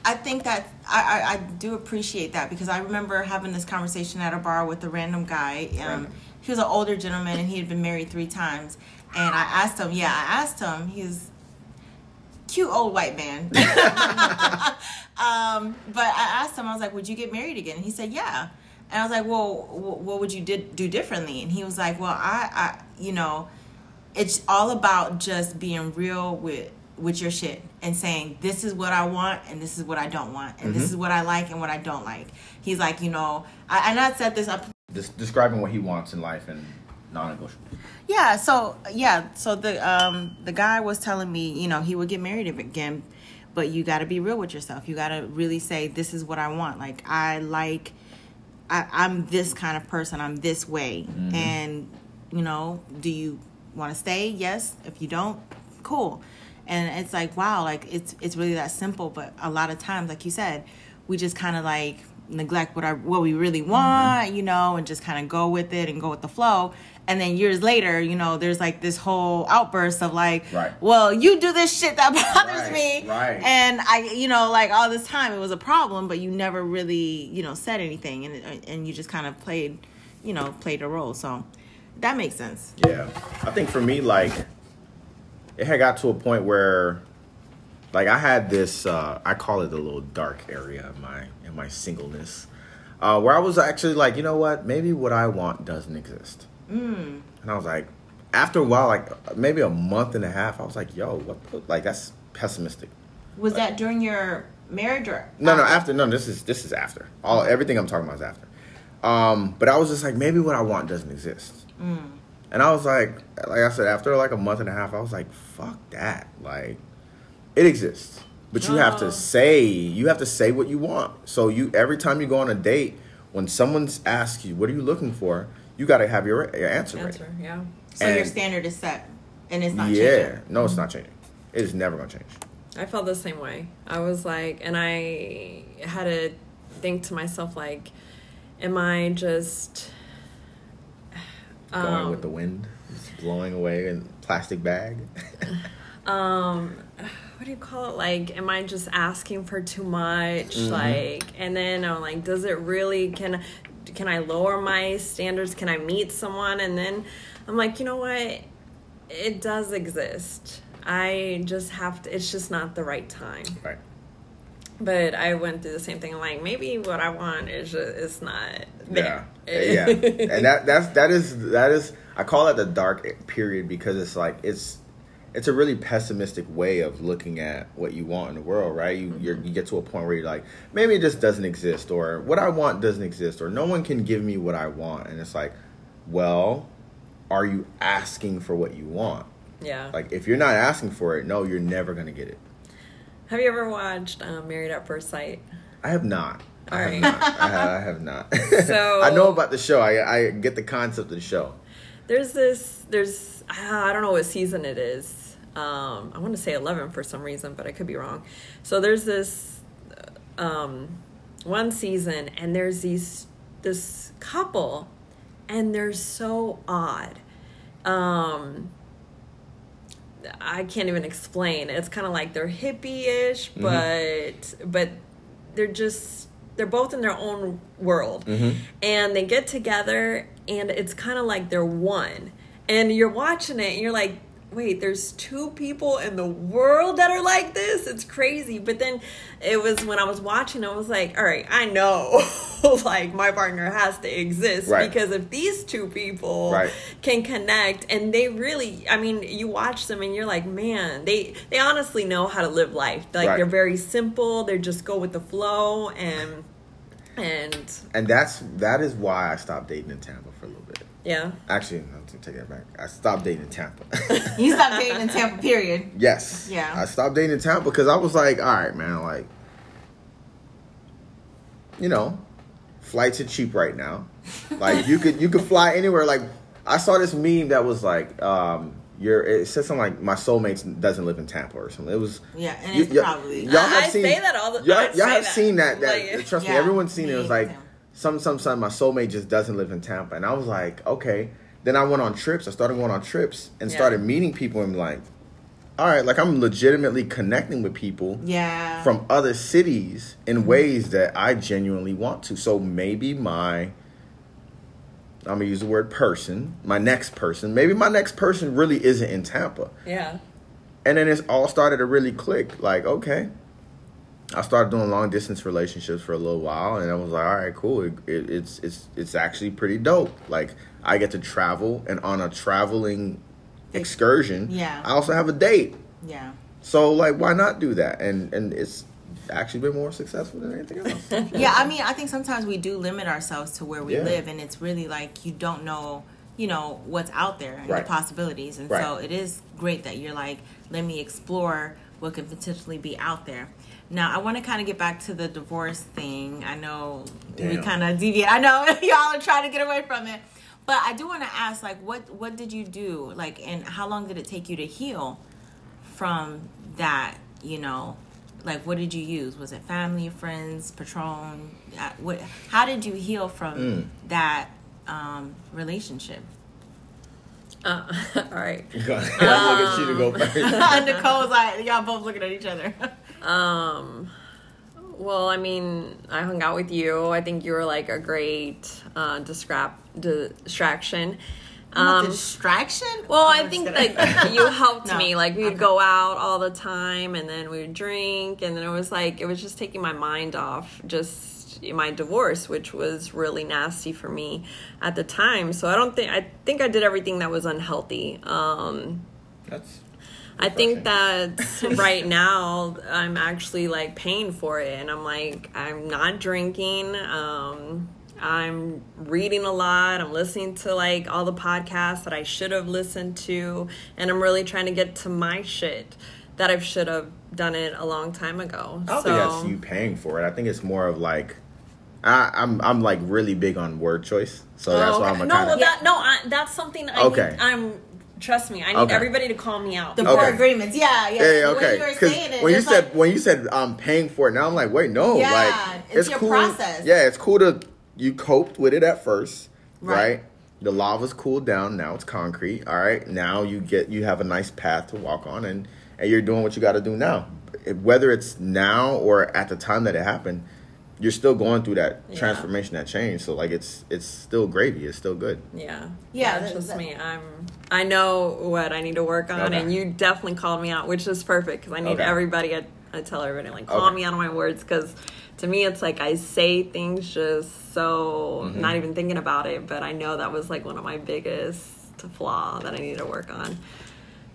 I think that I, I, I do appreciate that because I remember having this conversation at a bar with a random guy. Um, Random. he was an older gentleman and he had been married three times. And I asked him, yeah, I asked him, he's cute old white man. um, but I asked him, I was like, would you get married again? And he said, yeah. And I was like, well, wh- what would you did, do differently? And he was like, well, I, I, you know, it's all about just being real with with your shit and saying this is what I want and this is what I don't want and this is what I like and what I don't like. He's like, you know, I, and I set this up. Just describing what he wants in life and non-negotiable. Yeah, so yeah, so the um the guy was telling me, you know, he would get married again, but you got to be real with yourself. You got to really say this is what I want. Like I like I, I'm this kind of person. I'm this way, and you know, do you want to stay? Yes. If you don't, cool. And it's like wow, like it's it's really that simple. But a lot of times, like you said, we just kind of like neglect what our what we really want, you know, and just kind of go with it and go with the flow. And then years later, you know, there's like this whole outburst of like, Right. well, you do this shit that bothers Right, me, right. and I, you know, like all this time it was a problem, but you never really, you know, said anything, and and you just kind of played, you know, played a role. So that makes sense. Yeah, I think for me, like, it had got to a point where, like, I had this. Uh, I call it the little dark area in my in my singleness, uh, where I was actually like, you know what? Maybe what I want doesn't exist. Mm. And I was like, after a while, like maybe a month and a half, I was like, yo, what? The, like that's pessimistic. Was that during your marriage or No, no, after no, this is this is after. All everything I'm talking about is after. Um, but I was just like, maybe what I want doesn't exist. And I was like, like I said, after like a month and a half, I was like, fuck that. Like, it exists, but you have Oh. to say, you have to say what you want. So you every time you go on a date, when someone's asks you, what are you looking for? You got to have your, your answer, ready. Answer. Yeah. So your standard is set, and it's not yeah, changing. no, it's not changing. It is never gonna change. I felt the same way. I was like, and I had to think to myself, like, am I just Going um, with the wind, just blowing away in plastic bag. um what do you call it like am i just asking for too much like and then i'm like does it really can can i lower my standards? Can i meet someone? And then i'm like you know what? It does exist. I just have to it's just not the right time. Right. but i went through the same thing. I'm like maybe what i want is just it's not Yeah, there. Yeah, and that that's that is that is I call it the dark period because it's like it's it's a really pessimistic way of looking at what you want in the world, right? You you're, you get to a point where you're like, maybe it just doesn't exist, or what I want doesn't exist, or no one can give me what I want, and it's like, well, are you asking for what you want? yeah Like if you're not asking for it, no, you're never gonna get it. have you ever watched um, married at first sight I have not. I have Alright. not. I have, I have not. So- I know about the show. I I get the concept of the show. There's this. There's. I don't know what season it is. Um, I want to say eleven for some reason, but I could be wrong. So there's this um, one season, and there's these this couple, and they're so odd. Um, I can't even explain. It's kind of like they're hippie-ish, but but they're just they're both in their own world, and they get together, and it's kind of like they're one. And you're watching it, and you're like, wait, there's two people in the world that are like this. It's crazy. But then it was when I was watching, I was like, all right, I know, like my partner has to exist Right. because if these two people Right. can connect and they really i mean you watch them and you're like man they they honestly know how to live life like Right. they're very simple they just go with the flow and and And that's that is why I stopped dating in Tampa for a little bit. Yeah Actually, no, to take that back. I stopped dating in Tampa. You stopped dating in Tampa, period. yes. Yeah. I stopped dating in Tampa because I was like, all right, man, like, you know, flights are cheap right now. Like you could you could fly anywhere. Like I saw this meme that was like, um, you're it said something like my soulmate doesn't live in Tampa or something. It was Yeah, and you- it's y- probably. y'all have I seen- say that all the- y'all, y'all have that. seen that. That Like- trust me, everyone's seen it. It was like too. Some some some my soulmate just doesn't live in Tampa, and I was like, okay. Then I went on trips. I started going on trips and Yeah. started meeting people and like, all right, like I'm legitimately connecting with people yeah. from other cities in mm-hmm. ways that I genuinely want to. So maybe my I'm gonna use the word person, my next person, maybe my next person really isn't in Tampa. yeah And then it's all started to really click. Like, okay. I started doing long distance relationships for a little while, and I was like, all right, cool. It, it, it's it's it's actually pretty dope. Like, I get to travel, and on a traveling excursion, Yeah. I also have a date. yeah. So, like, why not do that? And and it's actually been more successful than anything else. Yeah, I mean, I think sometimes we do limit ourselves to where we Yeah. live, and it's really like you don't know, you know, what's out there and Right. the possibilities. And Right. so it is great that you're like, let me explore what could potentially be out there. Now, I want to kind of get back to the divorce thing. I know we kind of deviate. I know y'all are trying to get away from it, but I do want to ask, like, what what did you do, like, and how long did it take you to heal from that? You know, like, what did you use? Was it family, friends, Patron? Uh, What? How did you heal from Mm. that um, relationship? uh, all right Let's look at you to go first. Nicole's like, y'all both looking at each other. Um, well, I mean, I hung out with you. I think you were like a great uh, discrap- distraction. Um, distraction? well, Oh, I think just like you helped No. me. Like we'd Okay. go out all the time, and then we would drink, and then it was like it was just taking my mind off just my divorce, which was really nasty for me at the time. So I don't think I think I did everything that was unhealthy. Um, That's I think that right now I'm actually like paying for it, and I'm like I'm not drinking. Um, I'm reading a lot. I'm listening to like all the podcasts that I should have listened to, and I'm really trying to get to my shit that I should have done it a long time ago. I don't so think that's you paying for it. I think it's more of like I, I'm I'm like really big on word choice, so that's Oh, why okay. I'm a no, kind well, of that no, I, that's something I Okay. need. I'm trust me. I need Okay. everybody to call me out. the Okay. agreements. Yeah, yeah. yeah, yeah, The way okay. you were 'Cause saying it, when you said like- when you said I'm paying for it, now I'm like, wait, no, Yeah, like it's your cool. process. Yeah, it's cool to you coped with it at first, Right. right? The lava's cooled down. Now it's concrete. All right. Now you get you have a nice path to walk on, and and you're doing what you got to do now. Whether it's now or at the time that it happened, you're still going through that Yeah. transformation, that change. So like it's it's still gravy. It's still good. Yeah. Yeah, That's that- just that- me. I'm. I know what I need to work on, Okay. and you definitely called me out, which is perfect because I need Okay. everybody. I, I tell everybody like call Okay. me out on my words because to me it's like I say things just so Mm-hmm. not even thinking about it, but I know that was like one of my biggest flaw that I need to work on.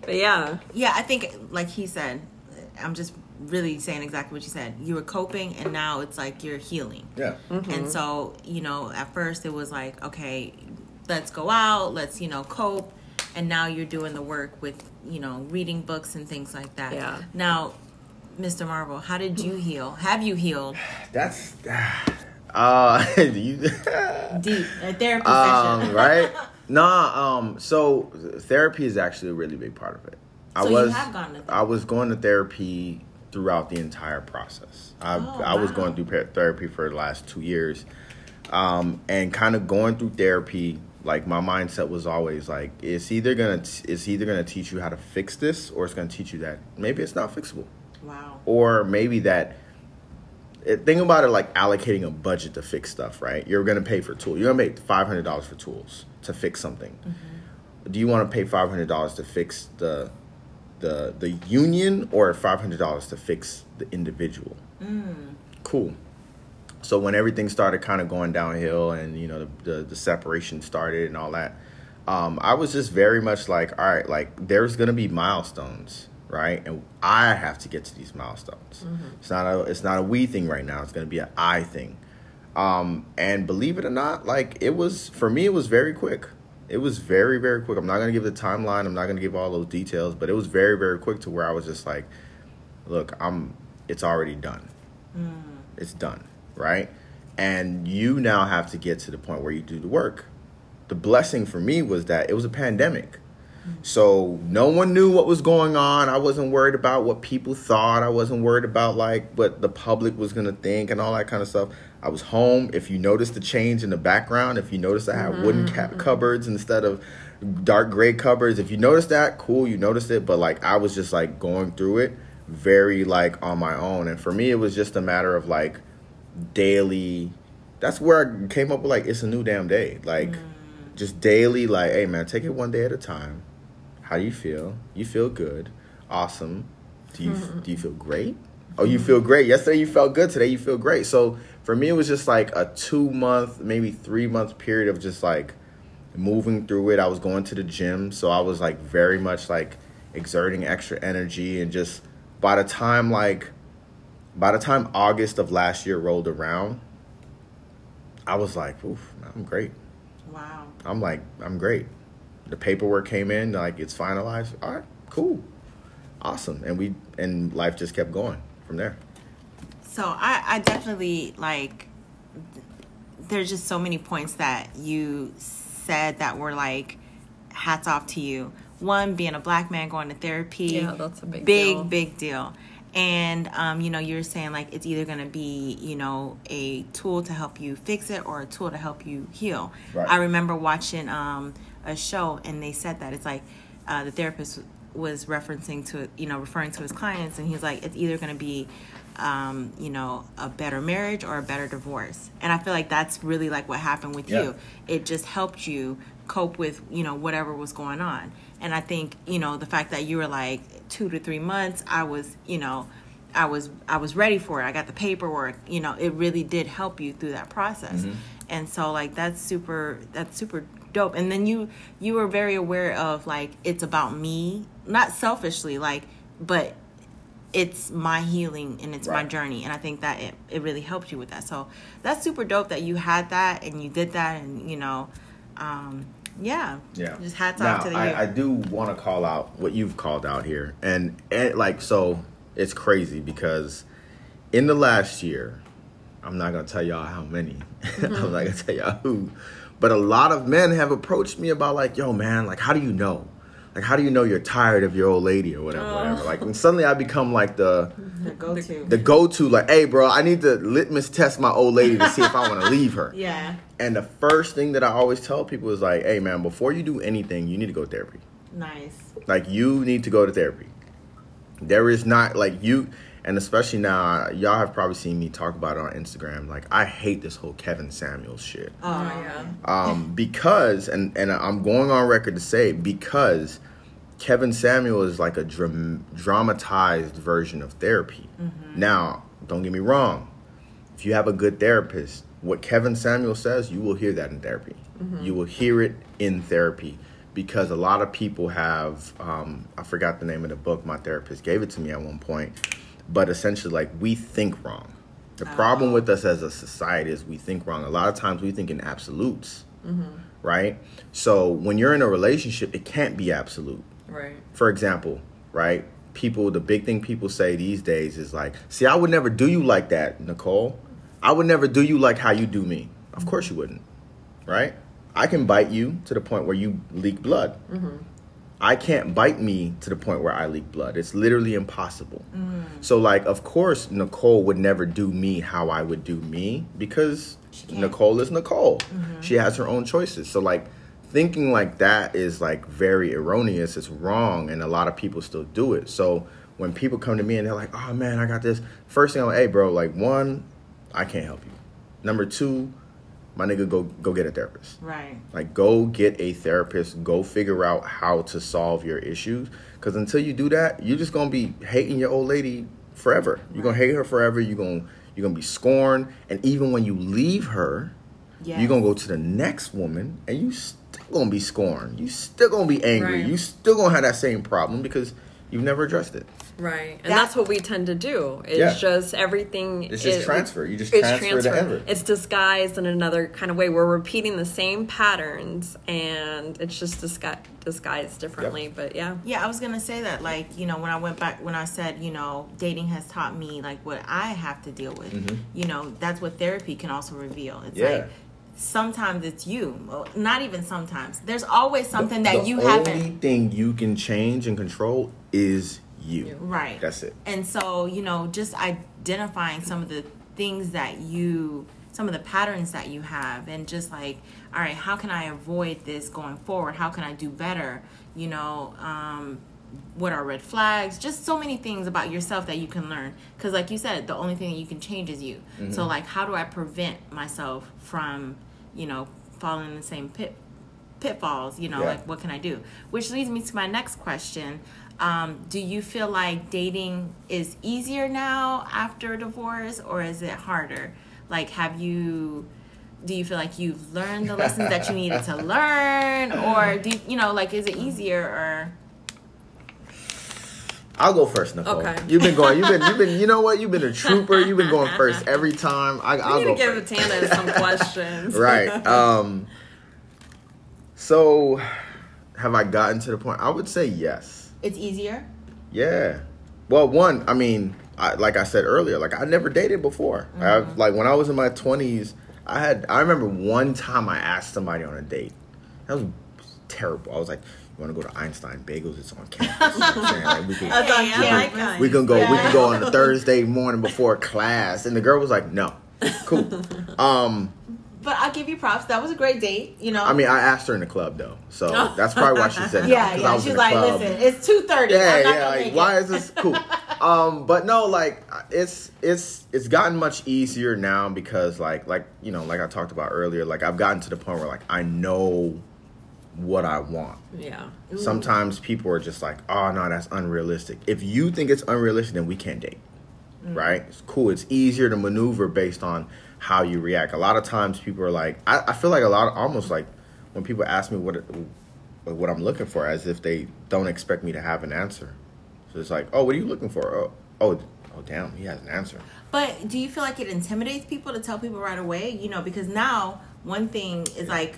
But yeah, Yeah, I think, like he said, I'm just really saying exactly what you said. You were coping, and now it's like you're healing. Yeah. And so, you know, at first it was like, okay, let's go out, let's, you know, cope. And now you're doing the work with, you know, reading books and things like that. Yeah. Now, Mr. Marvel, how did you heal? Have you healed? That's uh you Deep. A therapy um session. right nah um so therapy is actually a really big part of it i So you was have gone to i was going to therapy throughout the entire process. I Oh, i was wow. going through therapy for the last two years um and kind of going through therapy like my mindset was always like it's either gonna t- it's either gonna teach you how to fix this or it's gonna teach you that maybe it's not fixable. Wow. or maybe that it, think about it like allocating a budget to fix stuff right? You're to pay for tools you're to pay $500 for tools to fix something. Do you want to pay $500 to fix the the the union or $500 to fix the individual. Cool. So when everything started kind of going downhill and you know the, the, the separation started and all that um, i was just very much like all right like there's gonna be milestones right? And i have to get to these milestones. It's not a it's not a we thing right now it's gonna be an i thing. Um, and believe it or not like it was for me it was very quick it was very very quick i'm not gonna give the timeline i'm not gonna give all those details but it was very very quick to where i was just like look i'm it's already done mm. it's done, right? And you now have to get to the point where you do the work. The blessing for me was that it was a pandemic. So no one knew what was going on. I wasn't worried about what people thought. I wasn't worried about like what the public was going to think and all that kind of stuff. I was home. If you notice the change in the background, if you notice I had wooden cap mm-hmm. cupboards instead of dark gray cupboards, if you notice that, cool, you noticed it, but like I was just like going through it very like on my own. And for me it was just a matter of like daily that's where I came up with like it's a new damn day. Like mm. just daily like, hey man, take it one day at a time. How do you feel? You feel good. Awesome. Do you mm-hmm. do you feel great? Oh, you feel great. Yesterday you felt good. Today you feel great. So for me, it was just like a two month, maybe three month period of just like moving through it. I was going to the gym, so I was like very much like exerting extra energy and just by the time like by the time August of last year rolled around, I was like, oof, I'm great. Wow. I'm like, I'm great. The paperwork came in, like it's finalized. All right, cool, awesome, and we and life just kept going from there. So I, I definitely like. There's just so many points that you said that were like, hats off to you. One being a black man going to therapy. Yeah, that's a big big deal. big deal. And um, you know, you're saying like it's either gonna be you know a tool to help you fix it or a tool to help you heal. Right. I remember watching um, a show and they said that. It's like uh, the therapist was referencing to you know referring to his clients and he's like it's either going to be um, you know a better marriage or a better divorce. And i feel like that's really like what happened with Yeah. you. It just helped you cope with you know whatever was going on. And i think you know the fact that you were like two to three months i was you know i was i was ready for it. I got the paperwork. You know it really did help you through that process. And so like that's super that's super dope. And then you you were very aware of like it's about me. Not selfishly like but it's my healing and it's my journey. And i think that it, it really helped you with that. So that's super dope that you had that and you did that and you know um yeah. Yeah. just hats now, off to the. I, I do want to call out what you've called out here, and, and like so, it's crazy because in the last year, I'm not gonna tell y'all how many. I'm not gonna tell y'all who, but a lot of men have approached me about like, yo, man, like, how do you know? like how do you know you're tired of your old lady or whatever, Oh. whatever. Like and suddenly I become like the The go to. the go to like, hey bro, I need to litmus test my old lady to see if I want to leave her. yeah. And the first thing that I always tell people is like, hey man, before you do anything, you need to go to therapy. Nice. Like you need to go to therapy. There is not like you and especially now y'all have probably seen me talk about it on Instagram. Like I hate this whole Kevin Samuels shit. Oh, Oh, yeah. Um because and and I'm going on record to say because Kevin Samuel is like a dram- dramatized version of therapy. Now, don't get me wrong. If you have a good therapist, what Kevin Samuel says, you will hear that in therapy. You will hear it in therapy because a lot of people have, um, I forgot the name of the book, my therapist gave it to me at one point, but essentially, like, we think wrong. The problem oh. with us as a society is we think wrong. A lot of times we think in absolutes, mm-hmm. right? So when you're in a relationship, it can't be absolute Right. for example, right? People, the big thing people say these days is like, see, I would never do you like that, Nicole. I would never do you like how you do me. Of course you wouldn't, right? I can bite you to the point where you leak blood. Mm-hmm. I can't bite me to the point where I leak blood. It's literally impossible. Mm. So, like, of course, Nicole would never do me how I would do me because. Nicole is Nicole. Mm-hmm. She has her own choices. So, like, thinking like that is like very erroneous. It's wrong, and a lot of people still do it. So, when people come to me and they're like, "Oh man, I got this," first thing I'm like, "Hey, bro, like, one, I can't help you. Number two, my nigga, go go get a therapist." Right. Like, go get a therapist. Go figure out how to solve your issues. Because until you do that, you're just gonna be hating your old lady forever. You're gonna hate her forever. You're gonna you're gonna be scorned. And even when you leave her, Yeah. you're gonna go to the next woman, and you still gonna be scorned. You still gonna be angry. Right. You still gonna have that same problem because you've never addressed it. Right. And That- that's what we tend to do. It's Yeah. just everything. It's just is- transfer. You just it's transfer to ever. It's disguised in another kind of way. We're repeating the same patterns and it's just disgu- disguised differently. But yeah. Yeah, I was gonna say that. Like, you know, when I went back, when I said, you know, dating has taught me like what I have to deal with. You know, that's what therapy can also reveal. It's Mm-hmm. Yeah. like sometimes it's you. Well, not even sometimes. There's always something that the you only haven't. thing you can change and control is you. Right. That's it. And so, you know, just identifying some of the things that you, some of the patterns that you have, and just like, all right, how can I avoid this going forward? How can I do better? You know, um, what are red flags? Just so many things about yourself that you can learn. Because, like you said, the only thing that you can change is you. Mm-hmm. So, like, how do I prevent myself from, you know, falling in the same pit? Pitfalls you know Yeah. like what can i do which leads me to my next question um, do you feel like dating is easier now after a divorce or is it harder like have you do you feel like you've learned the lessons that you needed to learn or do you, you know like is it easier or I'll go first, Nicole. Okay. You've been going. You've been. You've been. You know what? You've been a trooper. You've been going first every time. I, I I'll need to give. Tana some questions. right. Um. So, have I gotten to the point? I would say yes. it's easier Yeah. Well, one. I mean, I, like I said earlier, like I never dated before. I, like when I was in my twenties, I had. I remember one time I asked somebody on a date. That was terrible. I was like, "You want to go to Einstein Bagels? It's on campus." You know what I'm? Like, we can- That's on Hey, I like campus. that. we can go we can go on a thursday morning before class and the girl was like no cool um but i'll give you props that was a great date you know i mean i asked her in the club though so that's probably why she said no, yeah yeah was she's like club. listen it's 2.30 yeah I'm not yeah gonna like why it. is this cool um but no like it's it's it's gotten much easier now because like like you know like i talked about earlier like i've gotten to the point where like i know what i want Yeah. sometimes people are just like, oh no, that's unrealistic. If you think it's unrealistic, then we can't date. Right? It's cool. It's easier to maneuver based on how you react. A lot of times people are like, I, I feel like a lot of almost like when people ask me what what I'm looking for, as if they don't expect me to have an answer. So it's like, oh, what are you looking for? Oh, oh, oh damn, he has an answer. But do you feel like it intimidates people to tell people right away? You know, because now one thing is like,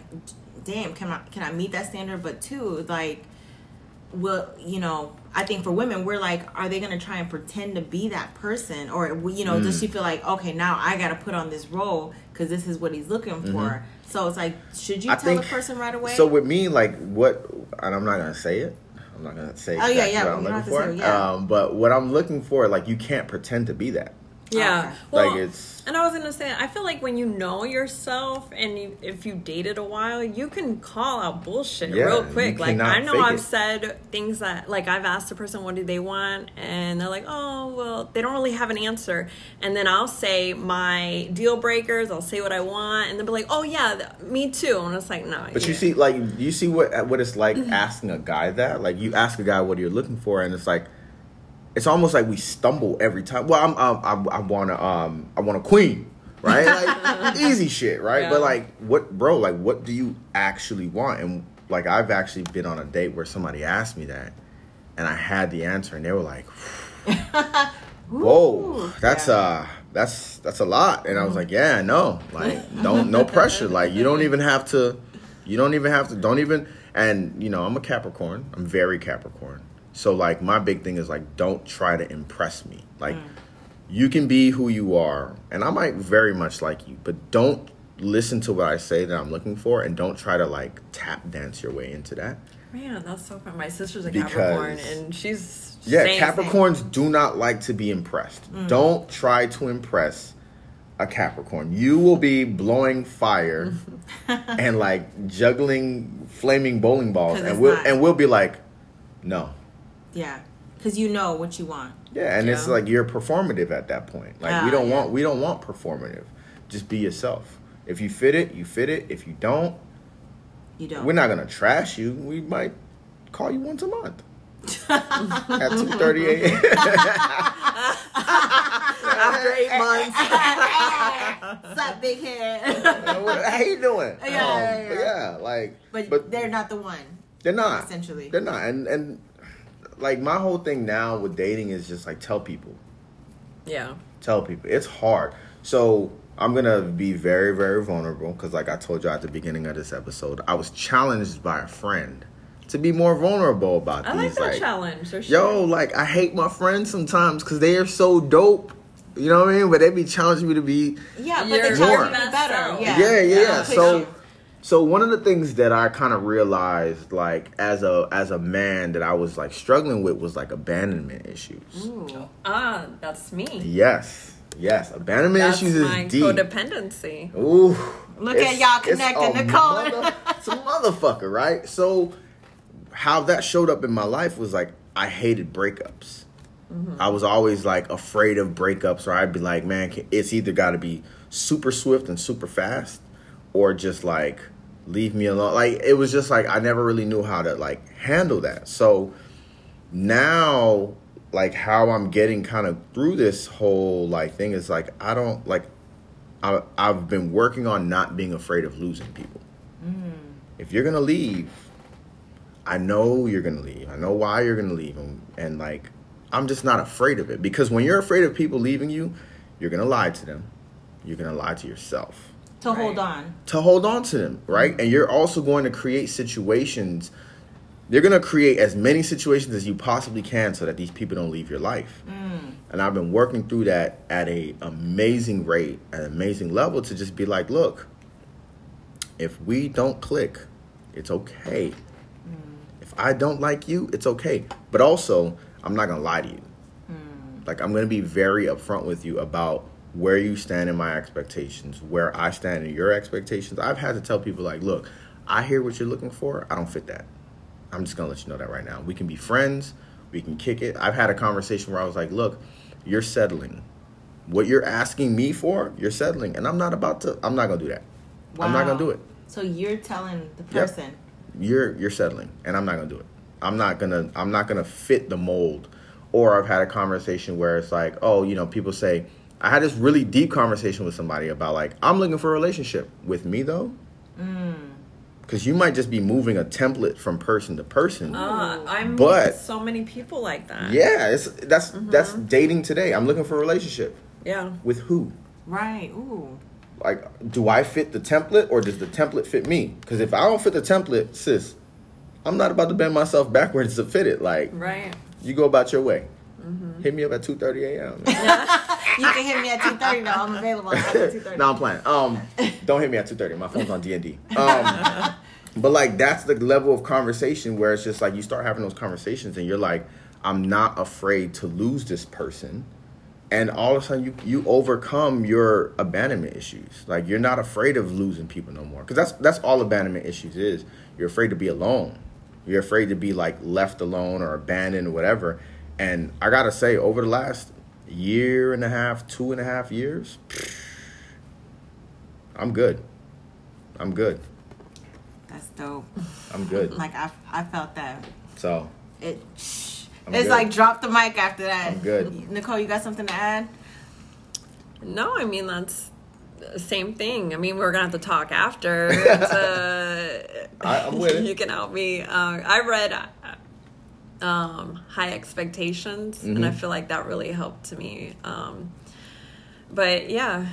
damn, can I can I meet that standard? But two, like, will you know? I think for women, we're like, are they going to try and pretend to be that person, or you know, Mm. does she feel like, okay, now I got to put on this role because this is what he's looking for? So it's like, should you Mm-hmm. I tell think- the person right away? So with me, like what, and I'm not gonna say it, I'm not gonna say. Oh, yeah, exactly yeah, What I'm looking for. say, yeah. Um, but what I'm looking for, like, you can't pretend to be that. Yeah. Okay. Well, Like, it's- and I was gonna say, I feel like when you know yourself and you, if you dated a while, you can call out bullshit Yeah, real quick. Like I know I've it. said things that like I've asked the person what do they want, and they're like, oh well, they don't really have an answer, and then I'll say my deal breakers. I'll say what I want, and they'll be like, oh yeah, th- me too, and it's like no. But you see, like, you see what what it's like asking a guy that. Like, you ask a guy what you're looking for, and it's like, it's almost like we stumble every time. Well, I'm, I'm, I, I want to, um, I want a queen, right? Like, easy shit, right? Yeah. But like, what, bro? Like, what do you actually want? And like, I've actually been on a date where somebody asked me that, and I had the answer, and they were like, "Whoa, that's Yeah. uh." That's that's a lot, and I was like, yeah, no, like don't no pressure, like you don't even have to, you don't even have to, don't even, and you know I'm a Capricorn, I'm very Capricorn, so like my big thing is like don't try to impress me, like mm. you can be who you are, and I might very much like you, but don't listen to what I say that I'm looking for, and don't try to like tap dance your way into that. man, that's so fun. My sister's a Because- Capricorn, and she's Yeah, same, Capricorns do not like to be impressed. Mm. Don't try to impress a Capricorn. You will be blowing fire and like juggling flaming bowling balls and we'll not- and we'll be like, no. Yeah, because you know what you want. Yeah, and it's Yeah. like you're performative at that point. Like Ah, we don't yeah. want we don't want performative. Just be yourself. If you fit it, you fit it. If you don't, You don't. we're not gonna trash you. We might call you once a month at two thirty a.m. after eight months. What's up, big head? How you doing? Yeah, yeah, Um, but yeah. yeah, like, but, but they're not the one. they're not essentially. They're not, and and like my whole thing now with dating is just like tell people, yeah. tell people it's hard. So I'm gonna be very very vulnerable because, like I told you at the beginning of this episode, I was challenged by a friend to be more vulnerable about I like these. that challenge. For sure. yo, like I hate my friends sometimes because they are so dope. You know what I mean? But they be challenging me to be Yeah, but You're they your try to best be better. Yeah, yeah, yeah. yeah. So, you. So one of the things that I kind of realized, like as a as a man, that I was like struggling with was like abandonment issues. Ooh. Ah, that's me. Yes, yes, abandonment That's issues my is deep. codependency. Ooh, Look at y'all connecting, a Nicole. mother- it's a motherfucker, right? So, how that showed up in my life was like I hated breakups. I was always like afraid of breakups, or I'd be like, man, it's either got to be super swift and super fast, or just like leave me alone. Like it was just like I never really knew how to like handle that. So now, like how I'm getting kind of through this whole like thing is like I don't like I, I've been working on not being afraid of losing people. Mm. If you're gonna leave, I know you're gonna leave. I know why you're gonna leave, and, and like I'm just not afraid of it because when you're afraid of people leaving you, you're gonna lie to them. You're gonna lie to yourself to hold on. to hold on to them, right? And you're also going to create situations. You're going to create as many situations as you possibly can so that these people don't leave your life. Mm. And I've been working through that at a amazing rate, at an amazing level to just be like, look, if we don't click, it's okay. Mm. If I don't like you, it's okay. But also, I'm not going to lie to you. Mm. Like I'm going to be very upfront with you about where you stand in my expectations, where I stand in your expectations. I've had to tell people like, look, I hear what you're looking for. I don't fit that. I'm just going to let you know that right now. We can be friends. We can kick it. I've had a conversation where I was like, look, you're settling. What you're asking me for, you're settling. And I'm not about to I'm not going to do that. I'm not going to do it. So you're telling the Yep. person. You're you're settling, and I'm not gonna do it. I'm not gonna I'm not gonna fit the mold. Or I've had a conversation where it's like, oh, you know, people say I had this really deep conversation with somebody about like I'm looking for a relationship with me though, because you might just be moving a template from person to person. Ah, I'm But- with so many people like that. yeah, it's that's that's dating today. I'm looking for a relationship Yeah. with who? Right. Ooh. Like, do I fit the template or does the template fit me? Because if I don't fit the template, sis, I'm not about to bend myself backwards to fit it. Like, Right. you go about your way. Hit me up at two thirty a.m. You can hit me at two thirty. though. I'm available after two thirty. no, I'm playing. Um, don't hit me at two thirty. My phone's on D and D. Um, But like that's the level of conversation where it's just like you start having those conversations and you're like, I'm not afraid to lose this person. And all of a sudden you you overcome your abandonment issues. Like you're not afraid of losing people no more. Cuz that's that's all abandonment issues is. You're afraid to be alone. You're afraid to be like left alone or abandoned or whatever. And I got to say over the last year and a half, two and a half years, I'm good. I'm good. That's dope. I'm good. Like I, I felt that. So It. I'm it's good. like drop the mic after that. I'm good. Nicole, you got something to add? No, I mean that's the same thing. I mean, we're gonna have to talk after. to, I- I'm with it. You can help me. Uh, I read uh, um, High Expectations, and I Mhm. feel like that really helped to me. Um, but yeah,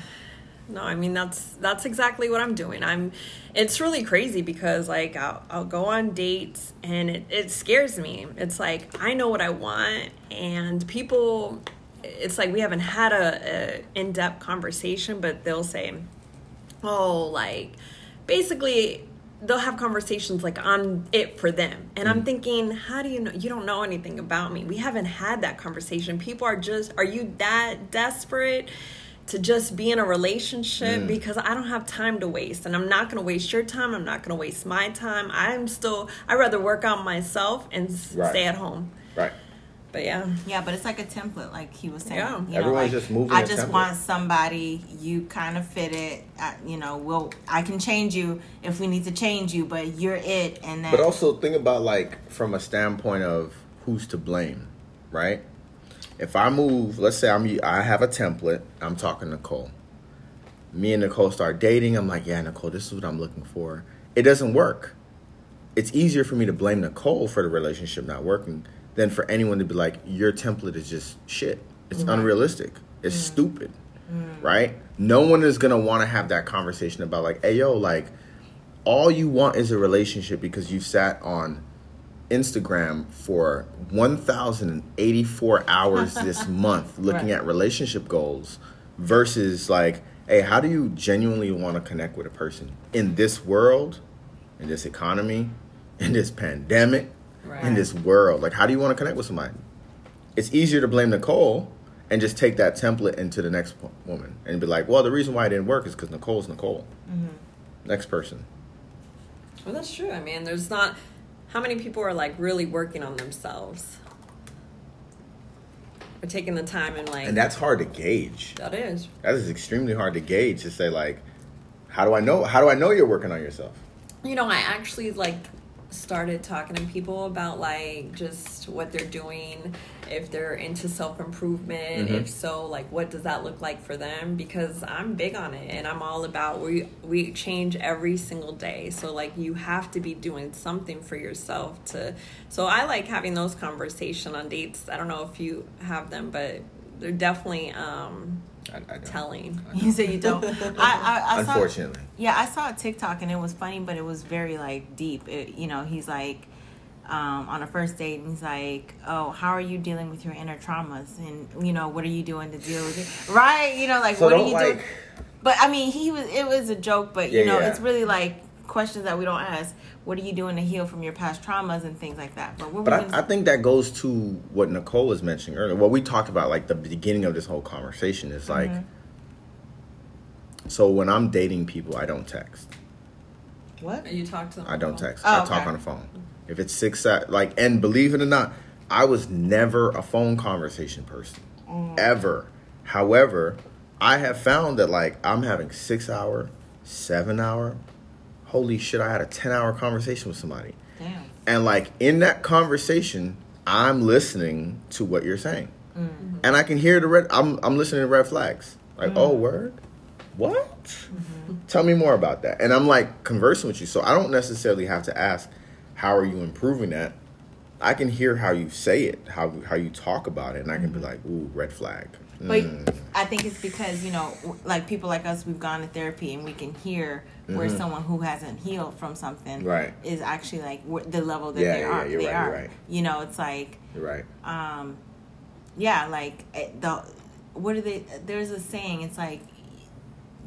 no, I mean that's that's exactly what I'm doing. I'm. It's really crazy because like I'll, I'll go on dates and it, it scares me. It's like I know what I want, and people. It's like we haven't had a, a in depth conversation, but they'll say, "Oh, like basically." They'll have conversations like I'm it for them. And I'm mm. thinking, how do you know? You don't know anything about me. We haven't had that conversation. People are just, are you that desperate? to just be in a relationship because I don't have time to waste and I'm not going to waste your time. I'm not going to waste my time. I'm still, I'd rather work on myself and Right. stay at home. right. But yeah. Yeah, but it's like a template, like he was saying. Yeah. You know, Everyone's like, just moving I a just template. want somebody you kind of fit it. Uh, you know, we'll I can change you if we need to change you, but you're it. And then But also think about like from a standpoint of who's to blame, right? If I move, let's say I'm I have a template. I'm talking to Nicole. Me and Nicole start dating. I'm like, yeah, Nicole, this is what I'm looking for. It doesn't work. It's easier for me to blame Nicole for the relationship not working than for anyone to be like, your template is just shit. It's unrealistic. It's mm. stupid. Mm. Right? No one is gonna want to have that conversation about like, hey yo, like all you want is a relationship because you sat on Instagram for 1,084 hours this month looking Right. at relationship goals versus like, hey, how do you genuinely want to connect with a person in this world, in this economy, in this pandemic, in this world? Like, how do you want to connect with somebody? It's easier to blame Nicole and just take that template into the next woman and be like, well, the reason why it didn't work is because Nicole's Nicole. Mm-hmm. Next person. Well, that's true. I mean, there's not, how many people are like really working on themselves? Or taking the time and like, And that's hard to gauge. that is. That is extremely hard to gauge to say like, how do I know? How do I know you're working on yourself? You know, I actually like started talking to people about like just what they're doing, if they're into self improvement, Mhm. if so, like what does that look like for them? Because I'm big on it and I'm all about we we change every single day. So like you have to be doing something for yourself to so I like having those conversation on dates. I don't know if you have them, but they're definitely um I, I don't. telling. you say you don't. I, I, I saw, Unfortunately, Yeah, I saw a TikTok and it was funny, but it was very like deep. It, you know, he's like um, on a first date, and he's like, "Oh, how are you dealing with your inner traumas? And you know, what are you doing to deal with it? Right? You know, like so what are don't you like. doing? But I mean, he was. It was a joke, but you Yeah, know, yeah. it's really like questions that we don't ask. What are you doing to heal from your past traumas and things like that? But what But were I, we I think that goes to what Nicole was mentioning earlier. What we talked about, like the beginning of this whole conversation, is like. Mm-hmm. So when I'm dating people, I don't text. what? You talk to them. I don't text. Oh, I okay. talk on the phone. If it's six, like, and believe it or not, I was never a phone conversation person, Mm. ever. However, I have found that like I'm having six hour, seven hour. Holy shit! I had a ten hour conversation with somebody, Damn. and like in that conversation, I'm listening to what you're saying, Mm-hmm. and I can hear the red. I'm I'm listening to red flags. Like, oh word, what? Mm-hmm. Tell me more about that. And I'm like conversing with you, so I don't necessarily have to ask, how are you improving that? I can hear how you say it, how how you talk about it, and I can be Mm-hmm. like, ooh, red flag. But Mm. I think it's because you know, like people like us, we've gone to therapy and we can hear where Mhm. someone who hasn't healed from something Right. is actually like the level that Yeah, they yeah, are. they right, are. right. You know, it's like, You're right. um, yeah, like eh, the what are they? There's a saying. It's like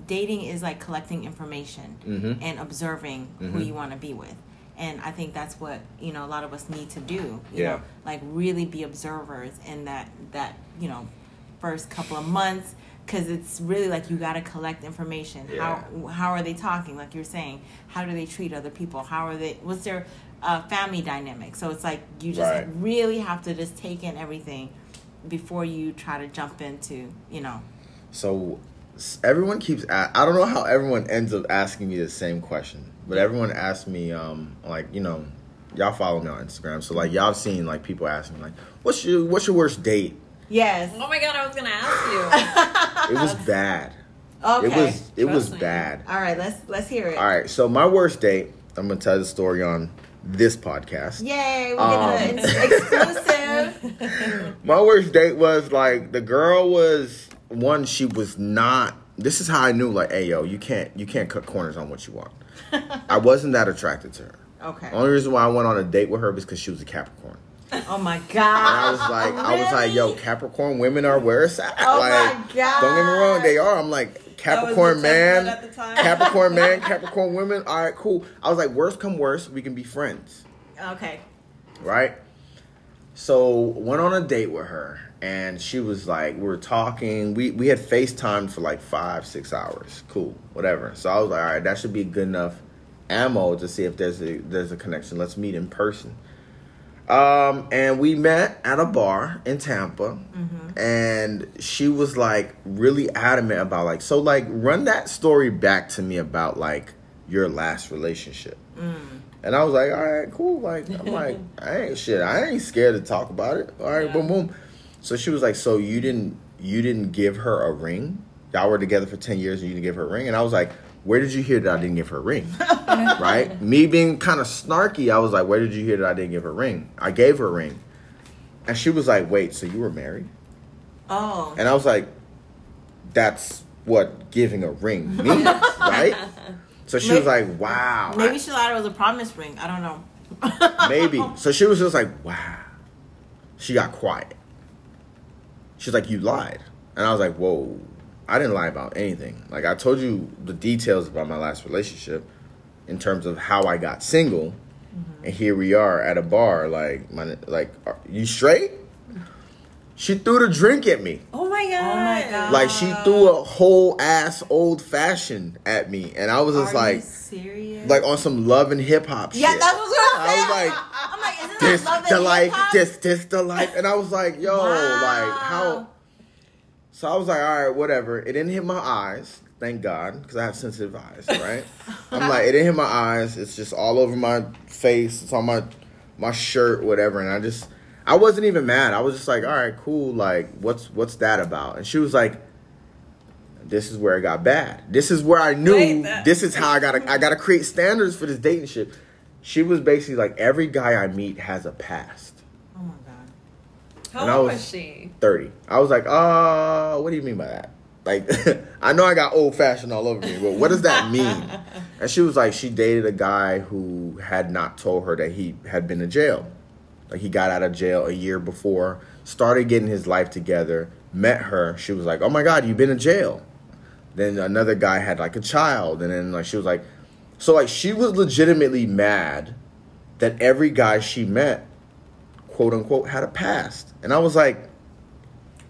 dating is like collecting information Mhm. and observing who Mhm. you want to be with. And I think that's what you know a lot of us need to do. You Yeah. know, like really be observers in that that you know first couple of months because it's really like you got to collect information. How how are they talking? Like you're saying, how do they treat other people? How are they? What's their uh, family dynamic? So it's like you just Right. really have to just take in everything before you try to jump into you know. So everyone keeps. A- I don't know how everyone ends up asking me the same question, but everyone asks me, um, like you know, y'all follow me on Instagram, so like y'all have seen like people asking like, "What's your What's your worst date?" Yes. Oh my god, I was gonna ask you. It was bad. Okay. It was it was me. bad. All right. Let's let's hear it. All right, so my worst date. I'm gonna tell the story on this podcast. Yay! We're Um. getting an exclusive. My worst date was like the girl was one. She was not. This is how I knew like, hey yo, you can't you can't cut corners on what you want. I wasn't that attracted to her. Okay. Only reason why I went on a date with her was because she was a Capricorn. Oh my And god. I was like, I was like, yo, Capricorn women are where it's at. Oh like, my God. don't get me wrong, they are. I'm like, Capricorn man, at the time. Capricorn man, Capricorn women. All right, cool. I was like, worst come worst, we can be friends, Okay. right? So went on a date with her, and she was like, we were talking. We we had FaceTime for like five, six hours. Cool, whatever. So I was like, all right, that should be good enough ammo to see if there's a there's a connection. Let's meet in person. Um, and we met at a bar in Tampa, and she was like really adamant about like, so like run that story back to me about like your last relationship. And I was like, all right, cool. Like, I'm like, I ain't shit. I ain't scared to talk about it. All right, boom, boom. So she was like, so you didn't you didn't give her a ring? Y'all were together for ten years and you didn't give her a ring? And I was like, where did you hear that I didn't give her a ring? right? Me being kind of snarky, I was like, where did you hear that I didn't give her a ring? I gave her a ring. And she was like, wait, so you were married? Oh. And I was like, that's what giving a ring means, right? So she was like, wow. I- Maybe she thought it was a promise ring. I don't know. Maybe. So she was just like, wow. She got quiet. She's like, you lied. And I was like, whoa. I didn't lie about anything. Like, I told you the details about my last relationship in terms of how I got single. Mm-hmm. And here we are at a bar. Like, my, like, are you straight? She threw the drink at me. Oh my god. Oh my God. Like, she threw a whole ass old fashioned at me. And I was just Are like, serious? like on some love and hip hop shit. yeah, shit. that's what I I was like, I'm like, isn't this that love the and life, hip-hop? this this the life, and I was like, yo, like how? So I was like, all right, whatever. It didn't hit my eyes, thank God, because I have sensitive eyes, right? I'm like, it didn't hit my eyes. It's just all over my face. It's on my my shirt, whatever. And I just, I wasn't even mad. I was just like, all right, cool. Like, what's what's that about? And she was like. This is where it got bad. This is where I knew. Wait, that- this is how I gotta. I gotta create standards for this dating shit. She was basically like, every guy I meet has a past. How and I was- was she? 30. I was like, uh, what do you mean by that? Like, I know I got old fashioned all over me, but what does that mean? And she was like, she dated a guy who had not told her that he had been in jail. Like, he got out of jail a year before, started getting his life together, met her. She was like, oh my God, you've been in jail. Then another guy had like a child. And then, like, she was like, so, like, she was legitimately mad that every guy she met, quote unquote, had a past. And I was like,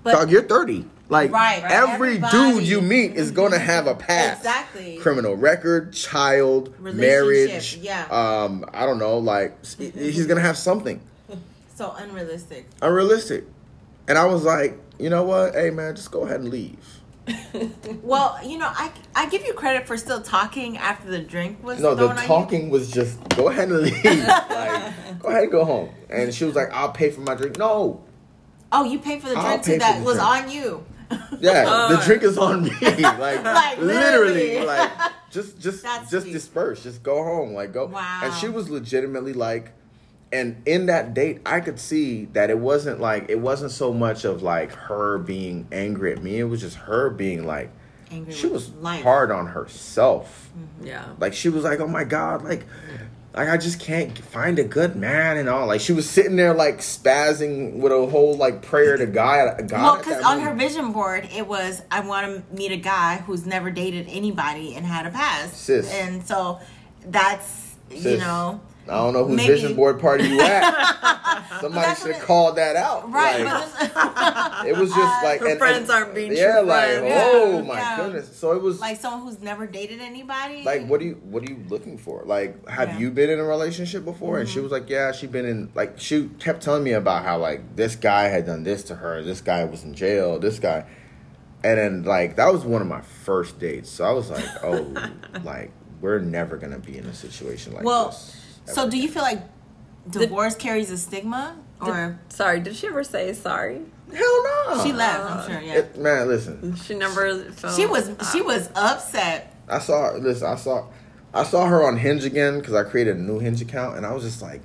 But Dog, you're 30. Like Right, right. every Everybody- dude you meet is gonna have a past. Exactly. Criminal record, child, marriage. yeah. Um, I don't know. Like he's gonna have something so unrealistic. unrealistic. And I was like, you know what? Hey man, just go ahead and leave. Well, you know, I I give you credit for still talking after the drink was No, the thrown on you. talking was just go ahead and leave. like, go ahead and go home. And she was like, I'll pay for my drink. No. Oh, you paid for the drink too. That was drink. on you. Yeah, the Uh. drink is on me. Like, Like, literally, literally. like just just That's just sweet. disperse, just go home, like go. Wow. And she was legitimately like, and in that date, I could see that it wasn't like it wasn't so much of like her being angry at me. It was just her being like, Angry she was life. hard on herself. Mm-hmm. Yeah. Like she was like, oh my god, like like I just can't find a good man and all. Like she was sitting there like spazzing with a whole like prayer to God. God Well, because that on her vision board, it was I want to meet a guy who's never dated anybody and had a past. Sis. And so that's you know I don't know whose maybe- vision board party you at. Somebody should called that out. right. Like, it was just like Her and- friends and- aren't being yeah, like friends. oh Yeah, my yeah. goodness. So it was like someone who's never dated anybody. like what do you what are you looking for like have Yeah. Mm-hmm. you been in a relationship before and she was like yeah she been in like she kept telling me about how like this guy had done this to her this guy was in jail this guy and then like that was one of my first dates so i was like oh like we're never gonna be in a situation like well, this so do you feel like divorce carries a stigma, or Sorry, did she ever say sorry? hell no she left? I'm sure. Yeah, It- man listen She never. Felt, she was she uh, was upset. I saw listen, I saw I saw her on Hinge again because I created a new Hinge account and I was just like,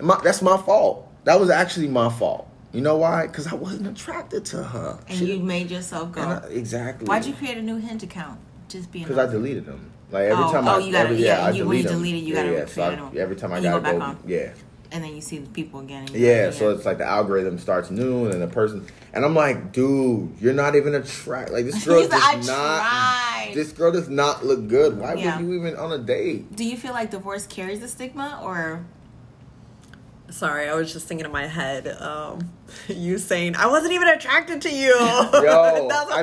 my, that's my fault. That was actually my fault. You know why? Because I wasn't attracted to her. And She- you made yourself go. I- exactly. Why'd you create a new Hinge account? Just being Because I deleted them. Like every Oh, time oh, I, you gotta- every, yeah, I you- when you delete delete it, you yeah, gotta yeah. So I, every time I gotta go go, on. yeah, and then you see the people again. and yeah. So it's like the algorithm starts new, and the person, and I'm like, dude, you're not even attract. Like this girl does like, not. tried." This girl does not look good. Why Yeah. would you even on a date? Do you feel like divorce carries a stigma, or Sorry, I was just thinking in my head. Um, you saying I wasn't even attracted to you. Yo, Yo, I didn't. Uh, I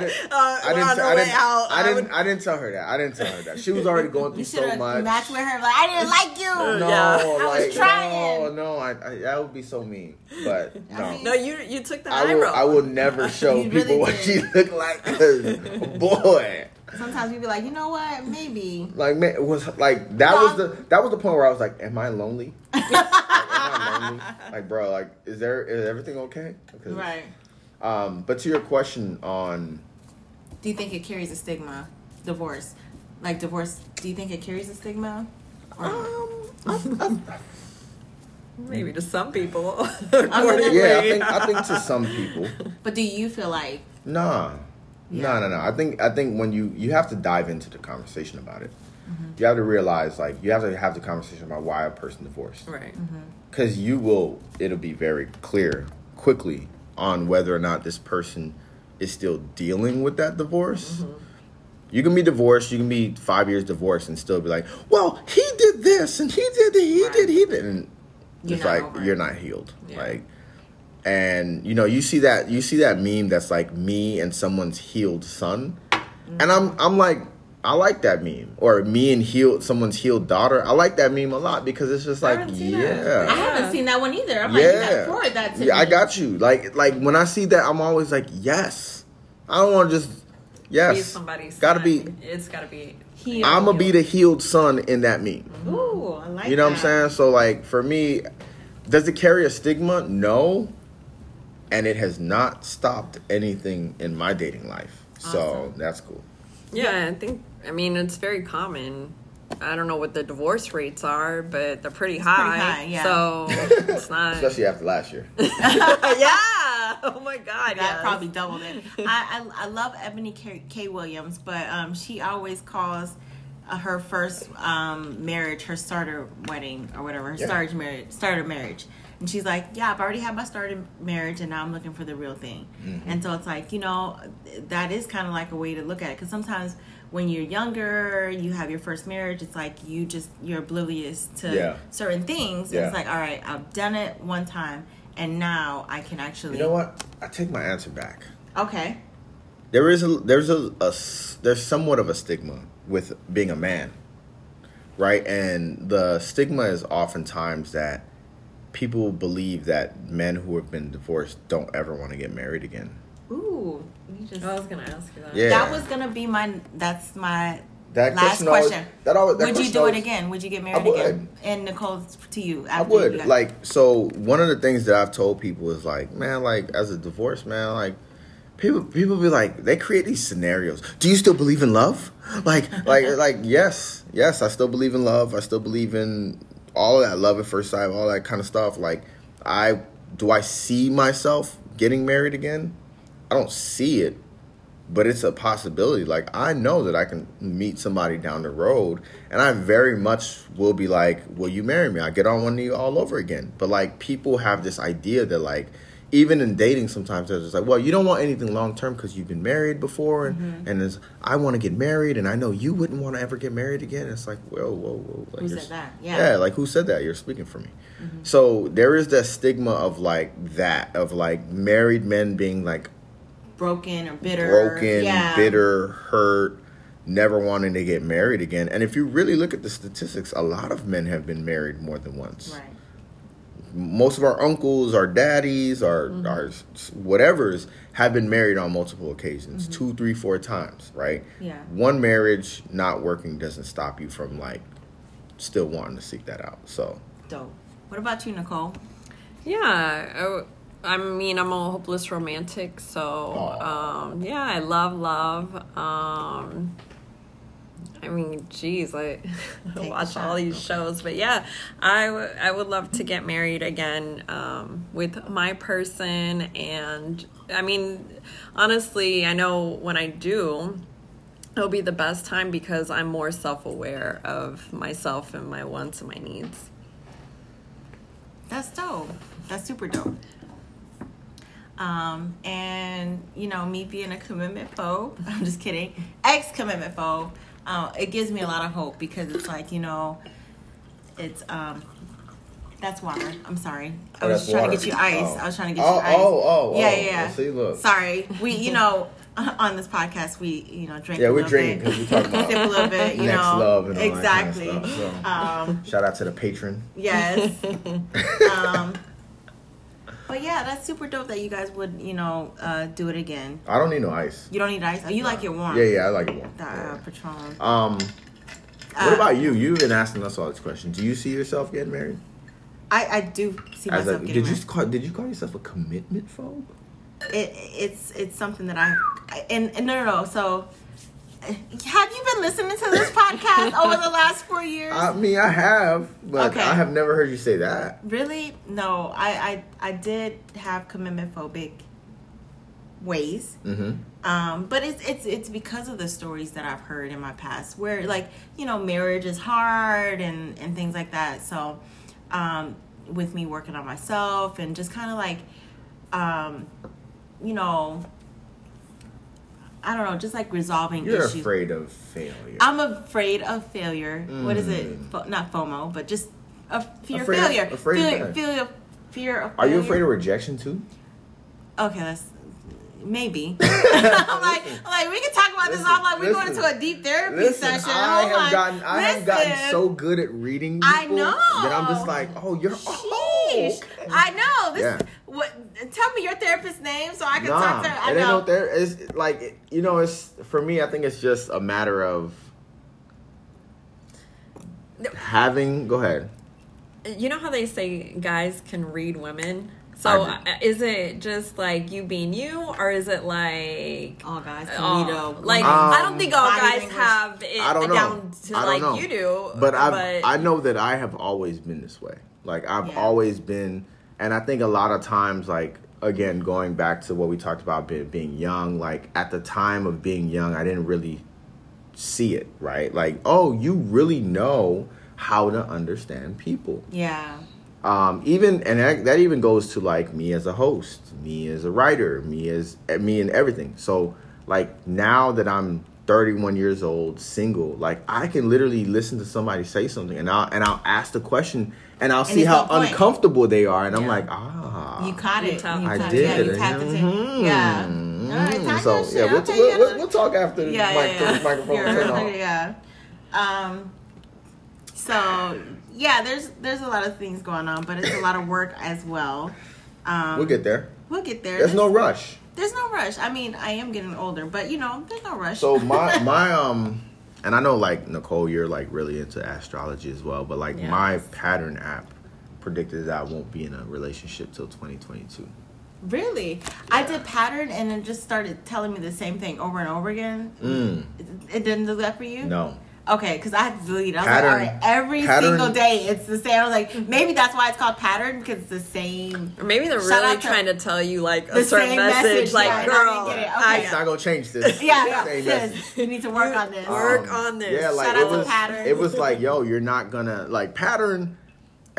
didn't. on the way didn't. out, I didn't. would- I didn't tell her that. I didn't tell her that. She was already going through you so much. matched with her? Like I didn't like you. No, Yeah. I was trying. no, no. I, I that would be so mean. But no, I mean- no, you you took the I high will. I will never show You people really what did. she looked like. 'cause, boy, Sometimes you'd be like, you know what? Maybe. like man, it was like that was the that was the point where I was like, "Am I lonely? like, am I lonely? Like, bro, like, is there is everything okay?" Because, Right. Um, but to your question on Do you think it carries a stigma? Divorce, like divorce. Do you think it carries a stigma? Or- um, Maybe to some people. gonna- yeah, I think I think to some people. but do you feel like? Nah. Yeah. No, no, no. I think I think when you you have to dive into the conversation about it. Mm-hmm. You have to realize like you have to have the conversation about why a person divorced. right. Cuz you will it'll be very clear quickly on whether or not this person is still dealing with that divorce. Mm-hmm. You can be divorced, you can be 5 years divorced and still be like, "Well, he did this and he did that, he Right. did he did." And You're it's like it. you're not healed. Yeah. Like and you know you see that you see that meme that's like me and someone's healed son and i'm i'm like i like that meme or me and healed someone's healed daughter i like that meme a lot because it's just like haven't seen I haven't seen that one either. I'm like, you gotta yeah forward that to yeah me. i got you like like when i see that i'm always like yes i don't want to just yes be yes somebody's gotta son. be It's gotta be. Healed. i'm gonna be the healed son in that meme Ooh, I like you know what. I'm saying? So like for me, does it carry a stigma? No. And it has not stopped anything in my dating life. So that's cool. Yeah, I think. I mean, it's very common. I don't know what the divorce rates are, but they're pretty high. high, yeah. So it's not. Especially after last year. yeah. Oh my God. That yes. probably doubled it. I, I I love Eboni K, K. Williams, but um, she always calls uh, her first um, marriage her starter wedding or whatever, her Yeah. starter marriage, starter marriage. And she's like, "Yeah, I've already had my starter marriage, and now I'm looking for the real thing." Mm-hmm. And so it's like, you know, that is kind of like a way to look at it because sometimes when you're younger, you have your first marriage. It's like you just you're oblivious to Yeah. certain things. And Yeah. it's like, all right, I've done it one time, and now I can actually. You know what? I take my answer back. Okay. There is a there's a, there's a there's somewhat of a stigma with being a man. Right? And the stigma is oftentimes that people believe that men who have been divorced don't ever want to get married again. Ooh, you just. I was gonna ask you that. Yeah. That was gonna be my. That's my That last question always- question. that always- that would you do always- it again? Would you get married would. again? And Nicole, to you. I after you would got- like so. One of the things that I've told people is like, man, like as a divorce man, like people people be like, they create these scenarios. Do you still believe in love? Like, like, like, yes, yes, I still believe in love. I still believe in all that love at first sight, all that kind of stuff. Like, I do I see myself getting married again? I don't see it, but it's a possibility. Like I know that I can meet somebody down the road, and I very much will be like, "Will you marry me?" I get on one knee all over again. But like people have this idea that like even in dating, sometimes they're just like, "Well, you don't want anything long term because you've been married before, and Mm-hmm. and it's, I want to get married, and I know you wouldn't want to ever get married again." It's like, whoa, whoa, whoa! Like, Who said that? Yeah. Mm-hmm. yeah, like who said that? You're speaking for me. So there is that stigma of like that of like married men being like broken or bitter. broken, yeah. bitter, hurt, never wanting to get married again. And if you really look at the statistics, a lot of men have been married more than once. Right. Most of our uncles, our daddies, our Mm-hmm. our whatevers have been married on multiple occasions, two, three, four times, right? Mm-hmm. Yeah. One marriage not working doesn't stop you from like still wanting to seek that out. So Dope. What about you, Nicole? Yeah, I, I mean, I'm a hopeless romantic, so um, yeah, I love love. Um, I mean, geez, I watch all these shows, but yeah, I, w- I would love to get married again um, with my person, and I mean, honestly, I know when I do. It'll be the best time because I'm more self aware of myself and my wants and my needs. That's dope. That's super dope. Um, and you know, me being a commitment phobe, I'm just kidding, ex commitment phobe, uh, it gives me a lot of hope because it's like, you know, it's um that's water. I'm sorry. I Oh, was trying water. to get you ice. Oh. I was trying to get Oh, you ice. oh, oh, yeah, oh. yeah, yeah. Well, see, look. Sorry. We, you know, on this podcast, we, you know, drink. Yeah, we're drinking bit, 'cause we talking about sip a little bit. You next know, love and all that kind of exactly. stuff, so. Um, shout out to the patron. Yes. um, but yeah, that's super dope that you guys would, you know, uh, do it again. I don't need no ice. You don't need ice. Oh, you like it warm. Yeah, yeah, I like it warm. The uh, Patron. Um, Uh, what about you? You've been asking us all these questions. Do you see yourself getting married? I, I do see As myself a, getting did you call, did you call yourself a commitment phobe? It, it's it's something that I, I and, and no no no. So, uh, have you been listening to this podcast over the last four years? I mean, I have, but Okay. I have never heard you say that. Really? No, I, I I did have commitment phobic ways. Mm-hmm. Um, but it's it's it's because of the stories that I've heard in my past where like, you know, marriage is hard and and things like that. So, um with me working on myself and just kind of like um you know, I don't know, just like resolving You're issues. afraid of failure. I'm afraid of failure. What is it? Mm. Fo- not FOMO, but just a fear Afraid of of- failure. afraid of fear, failure. fear, of Are you afraid of rejection too? Okay, that's maybe. I'm like, I'm like we can talk about this. I'm like, we're going listen. into a deep therapy Listen, session. I have like, gotten I have gotten so good at reading I people know. that I'm just like, oh, you're oh, okay. I know. This Yeah. What tell me your therapist's name so I can Nah, talk to her. I it ain't know. no there. It's like you know, it's for me. I think it's just a matter of having. Go ahead. you know how they say guys can read women so I uh, is it just like you being you or is it like All guys can oh, read a like woman's i don't think all guys language. have it I don't know. down to I like know. you do But I I know that I have always been this way. Like I've Yeah. always been, and I think a lot of times, like again, going back to what we talked about being, being young. Like at the time of being young, I didn't really see it. Right? Like oh, you really know how to understand people. Yeah. um, even and that, that even goes to like me as a host, me as a writer, me as me and everything. So like now that I'm 31 years old, single, like I can literally listen to somebody say something and I'll and I'll ask the question and I'll see how on point. uncomfortable they are and I'm like ah You caught it. tapped- You I tapped- did. Yeah, you tapped into Mhm. Yeah. All right, talk so yeah, I'll we'll, tell we'll, we'll, we'll talk after the yeah, mic, yeah, yeah. microphone turn off. yeah. Um. So yeah, there's there's a lot of things going on, but it's a lot of work as well. Um, We'll get there. We'll get there. There's no rush. There's no rush. I mean, I am getting older, but you know, there's no rush. So my my um and I know like Nicole, you're like really into astrology as well, but like Yeah. my pattern app predicted that I won't be in a relationship till 2022. really, I did pattern, and it just started telling me the same thing over and over again. Mm. It, it didn't do that for you. No. Okay, because I had to delete it. I was Pattern- like, all right, every pattern- single day it's the same. I was like, maybe that's why it's called pattern because it's the same. Or maybe they're Shout really out to trying to tell you like a the certain same message, message, like yeah, and I girl, didn't get it. I- Okay. It's not gonna change this. Yeah, yeah. Sis, message. you need to work on this. Work on this. Yeah, like Shout it out to was. Pattern. It was like, yo, you're not gonna like pattern.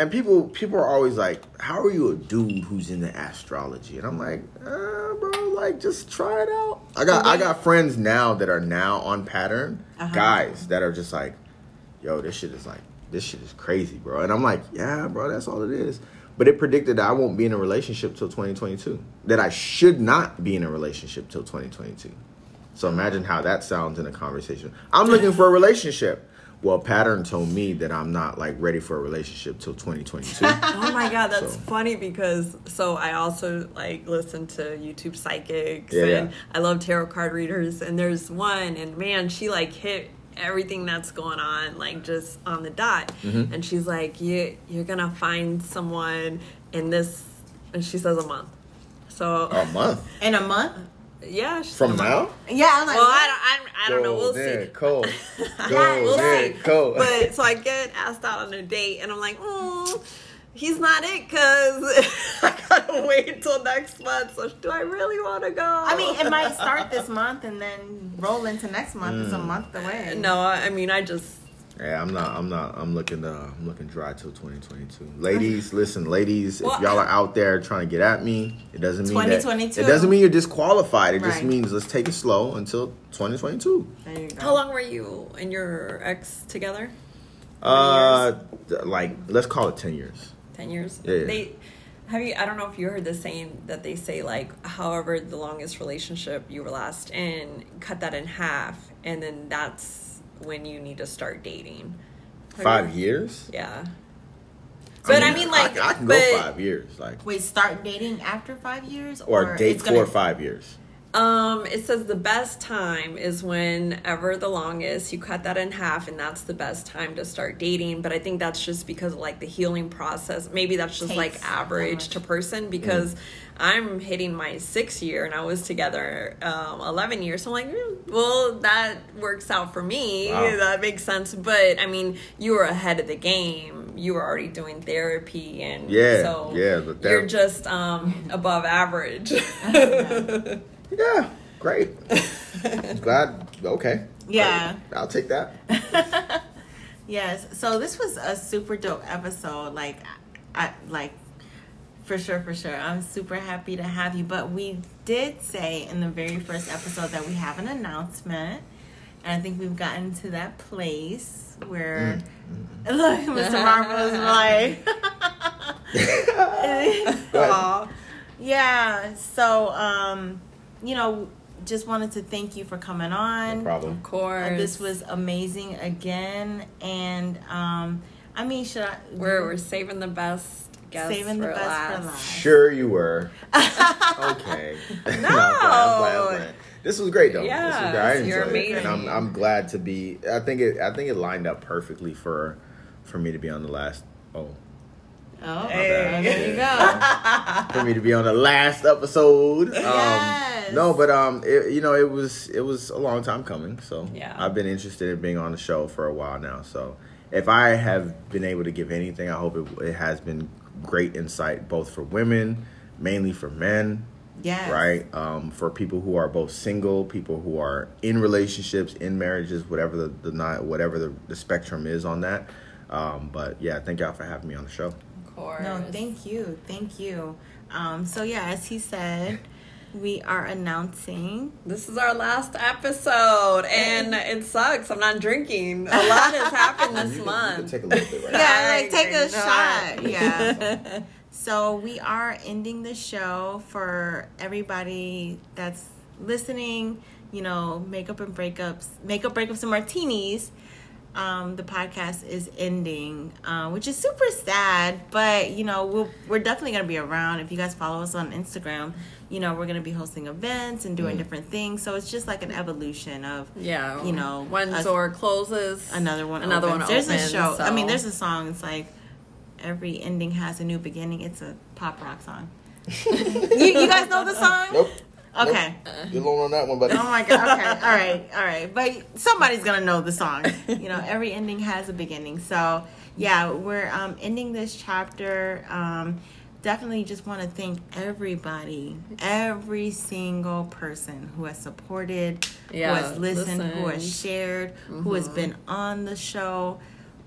And people, people are always like, "How are you a dude who's into astrology?" And I'm like, uh, "Bro, like, just try it out." I got, I got friends now that are now on pattern, Uh-huh. guys that are just like, "Yo, this shit is like, this shit is crazy, bro." And I'm like, "Yeah, bro, that's all it is." But it predicted that I won't be in a relationship till 2022. That I should not be in a relationship till 2022. So imagine how that sounds in a conversation. I'm looking for a relationship. Well, pattern told me that I'm not like ready for a relationship till 2022. Oh my god, that's So- funny because so I also like listen to YouTube psychics Yeah, and yeah. I love tarot card readers and there's one and man, she like hit everything that's going on like just on the dot. Mm-hmm. And she's like, You you're gonna find someone in this and she says a month. So a month In a month? Yeah, she from a month. now. Yeah, I'm like, Well, what? I don't, I, I don't know. We'll Golden see. Cole. Yeah, Golden we'll see. Cole. But so I get asked out on a date, and I'm like, mm, he's not it because I gotta wait until next month. So do I really want to go? I mean, it might start this month and then roll into next month. It's a month away. no. I mean, I just Yeah, I'm not. I'm not. I'm looking. Uh, I'm looking dry till 2022. Ladies, listen, ladies. Well, if y'all are out there trying to get at me, it doesn't mean that. 2022. It doesn't mean you're disqualified. It just means let's take it slow until 2022. There you go. how long were you and your ex together? Uh, like let's call it 10 years. Ten years. Yeah, yeah. They have you. I don't know if you heard the saying that they say like, however the longest relationship you were last in, cut that in half, and then that's when you need to start dating. Have Five you- years. Yeah. But I mean, like, I, I can but, go five years, like Wait, start dating after five years? or, date it's for gonna- five years. Um, it says the best time is whenever the longest. You cut that in half, and that's the best time to start dating. But I think that's just because of like the healing process. Maybe that's just Takes like average much. to person because I'm hitting my sixth year and I was together um, 11 years. So I'm like, mm, well, that works out for me. Wow. That makes sense. But I mean, you were ahead of the game. You were already doing therapy, and Yeah, so yeah, but that- you're just um, above average. Yeah, great. Glad. Okay. Yeah. Great. I'll take that. Yes. So this was a super dope episode. Like, I like for sure, for sure. I'm super happy to have you. But we did say in the very first episode that we have an announcement, and I think we've gotten to that place where look, Mr. Marvel is like. Go Yeah. So, um, you know, just wanted to thank you for coming on. No problem. Of course. Uh, this was amazing again, and um, I mean, should I? We're, we're saving the best guests Saving the for best last. for last. Sure, you were. okay. No, I'm I'm playing, I'm playing. This was great though. this was great. I you're enjoyed it, and I'm. I'm glad to be. I think it. I think it lined up perfectly for for me to be on the last. Oh, Oh, Hey. there you go. for me to be on the last episode. Um, Yes. No, but um, it, you know, it was it was a long time coming. So Yeah. I've been interested in being on the show for a while now. So if I have been able to give anything, I hope it, it has been great insight, both for women, mainly for men, Yes. right? Um, for people who are both single, people who are in relationships, in marriages, whatever the, the not whatever the, the spectrum is on that. Um, but yeah, thank y'all for having me on the show. Of course. No, thank you, thank you. Um, so yeah, as he said, we are announcing. This is our last episode, and it sucks. I'm not drinking. A lot has happened this You can- you can month. take a little bit right Yeah, I like take a agree. shot. Yeah. So we are ending the show for everybody that's listening. You know, makeup and breakups, makeup breakups and martinis. Um, the podcast is ending, uh, which is super sad. But you know, we'll, we're definitely gonna be around. If you guys follow us on Instagram, you know we're gonna be hosting events and doing different things. So it's just like an evolution of Yeah, You know, one us- door closes, another one. another opens. one. There's opens, a show. I mean, there's a song. It's like every ending has a new beginning. It's a pop rock song. you, you guys know the song? Nope. Okay. You're alone on that one, buddy. Oh my god. Okay. All right. All right. But somebody's gonna know the song. You know, every ending has a beginning. So yeah, we're um, ending this chapter. Um, definitely just want to thank everybody, every single person who has supported, Yeah, who has listened, who has listened. shared, who has been on the show.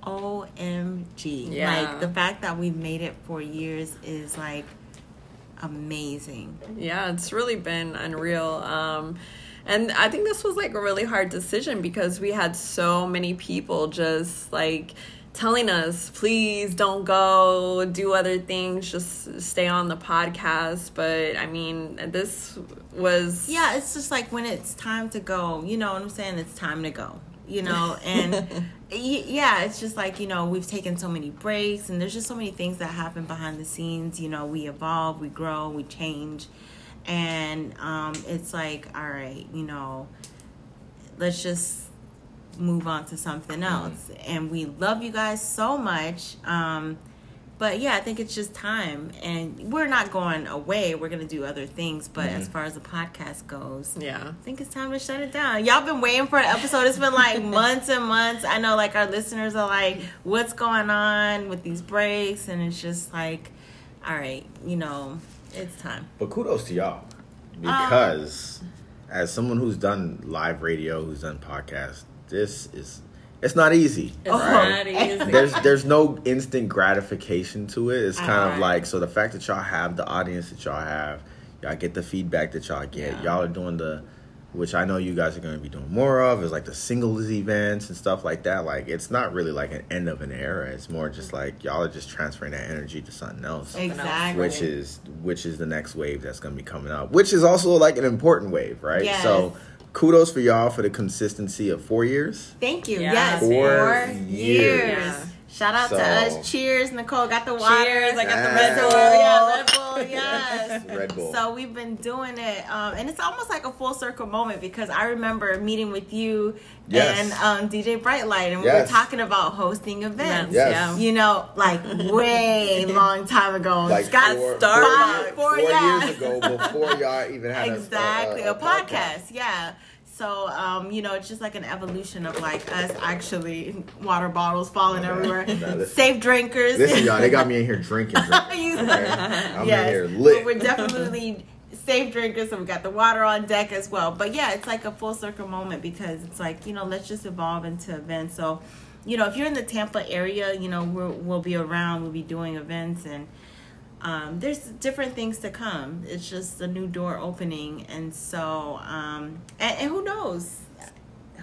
OMG. Yeah. Like the fact that we've made it for years is like amazing. Yeah, it's really been unreal. Um, and I think this was like a really hard decision because we had so many people just like telling us, please don't go, do other things, just stay on the podcast. But I mean, this was. Yeah, it's just like when it's time to go, you know what I'm saying? It's time to go, you know? And yeah, it's just like, you know, we've taken so many breaks and there's just so many things that happen behind the scenes. You know, we evolve, we grow, we change. And um, it's like, all right, you know, let's just move on to something mm-hmm. else. And we love you guys so much. Um, but yeah, I think it's just time. And we're not going away. We're going to do other things. But as mm-hmm. far as the podcast goes, Yeah. I think it's time to shut it down. Y'all been waiting for an episode. It's been like months and months. I know like our listeners are like, what's going on with these breaks? And it's just like, all right, you know, it's time. But kudos to y'all um, because as someone who's done live radio, who's done podcasts, this is it's not easy. It's right? not easy. There's there's no instant gratification to it. It's kind of like so the fact that y'all have the audience that y'all have, y'all get the feedback that y'all get. Yeah. Y'all are doing the which I know you guys are going to be doing more of is like the singles events and stuff like that. Like it's not really like an end of an era. It's more just like y'all are just transferring that energy to something else Exactly. which is which is the next wave that's going to be coming up which is also like an important wave right Yes. so kudos for y'all for the consistency of four years Thank you. Yeah. Yes, Four four years. years. Yeah. Shout out to us. Cheers, Nicole. Got the water. Cheers, I got the. Red So, Bull. yeah, Red Bull, yes. Red Bull. So we've been doing it, um, and it's almost like a full circle moment because I remember meeting with you Yes. and um, DJ Brightlight, and we Yes. were talking about hosting events. Yes. Yes. You know, like way long time ago. like Scott four, Starbucks. four, Four, years, yeah. years ago before y'all even had a- exactly a, a, podcast. yeah so um you know it's just like an evolution of like us actually water bottles falling Okay. everywhere listen- safe drinkers listen y'all they got me in here drinking, drinking. Okay? i'm Yes. in here But we're definitely safe drinkers so we got the water on deck as well but yeah it's like a full circle moment because it's like you know let's just evolve into events so you know if you're in the tampa area you know we'll, we'll be around we'll be doing events and um, there's different things to come it's just a new door opening and so um, and, and who knows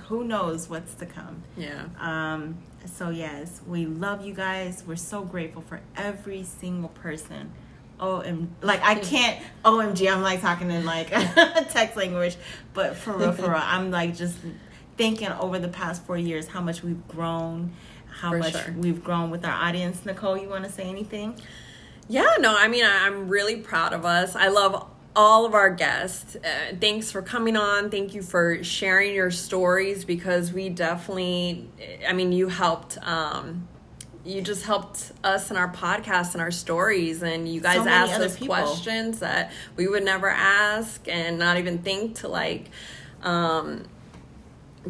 who knows what's to come Yeah. um, so yes, we love you guys. We're so grateful for every single person. Oh, and like I can't. Omg, I'm like talking in like text language, but for real, for real, I'm like just thinking over the past four years how much we've grown, how For much sure. we've grown with our audience. Nicole, you want to say anything? Yeah, no, I mean, I- I'm really proud of us. I love all of our guests. Uh, thanks for coming on. Thank you for sharing your stories because we definitely, I mean, you helped. Um, you just helped us in our podcast and our stories, and you guys So asked us people. questions that we would never ask and not even think to like. Um,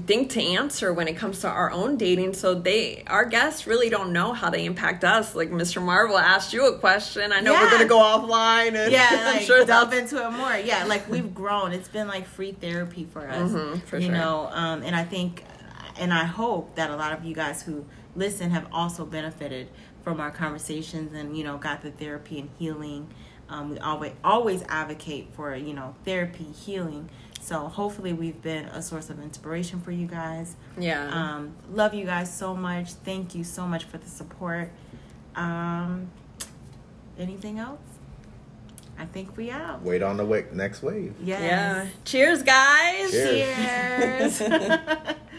think to answer when it comes to our own dating so they our guests really don't know how they impact us like mr marvel asked you a question i know we're gonna go offline and yeah, i'm like sure delve that's into it more. Yeah, like we've grown. It's been like free therapy for us. Mhm, for you sure. know, um, and I think, and I hope that a lot of you guys who listen have also benefited from our conversations and you know got the therapy and healing. Um, we always always advocate for you know therapy healing. So hopefully we've been a source of inspiration for you guys. yeah Um, love you guys so much. Thank you so much for the support. Um, anything else? I think we out. wait on the wa- next wave Yes. yeah cheers guys Cheers. Cheers.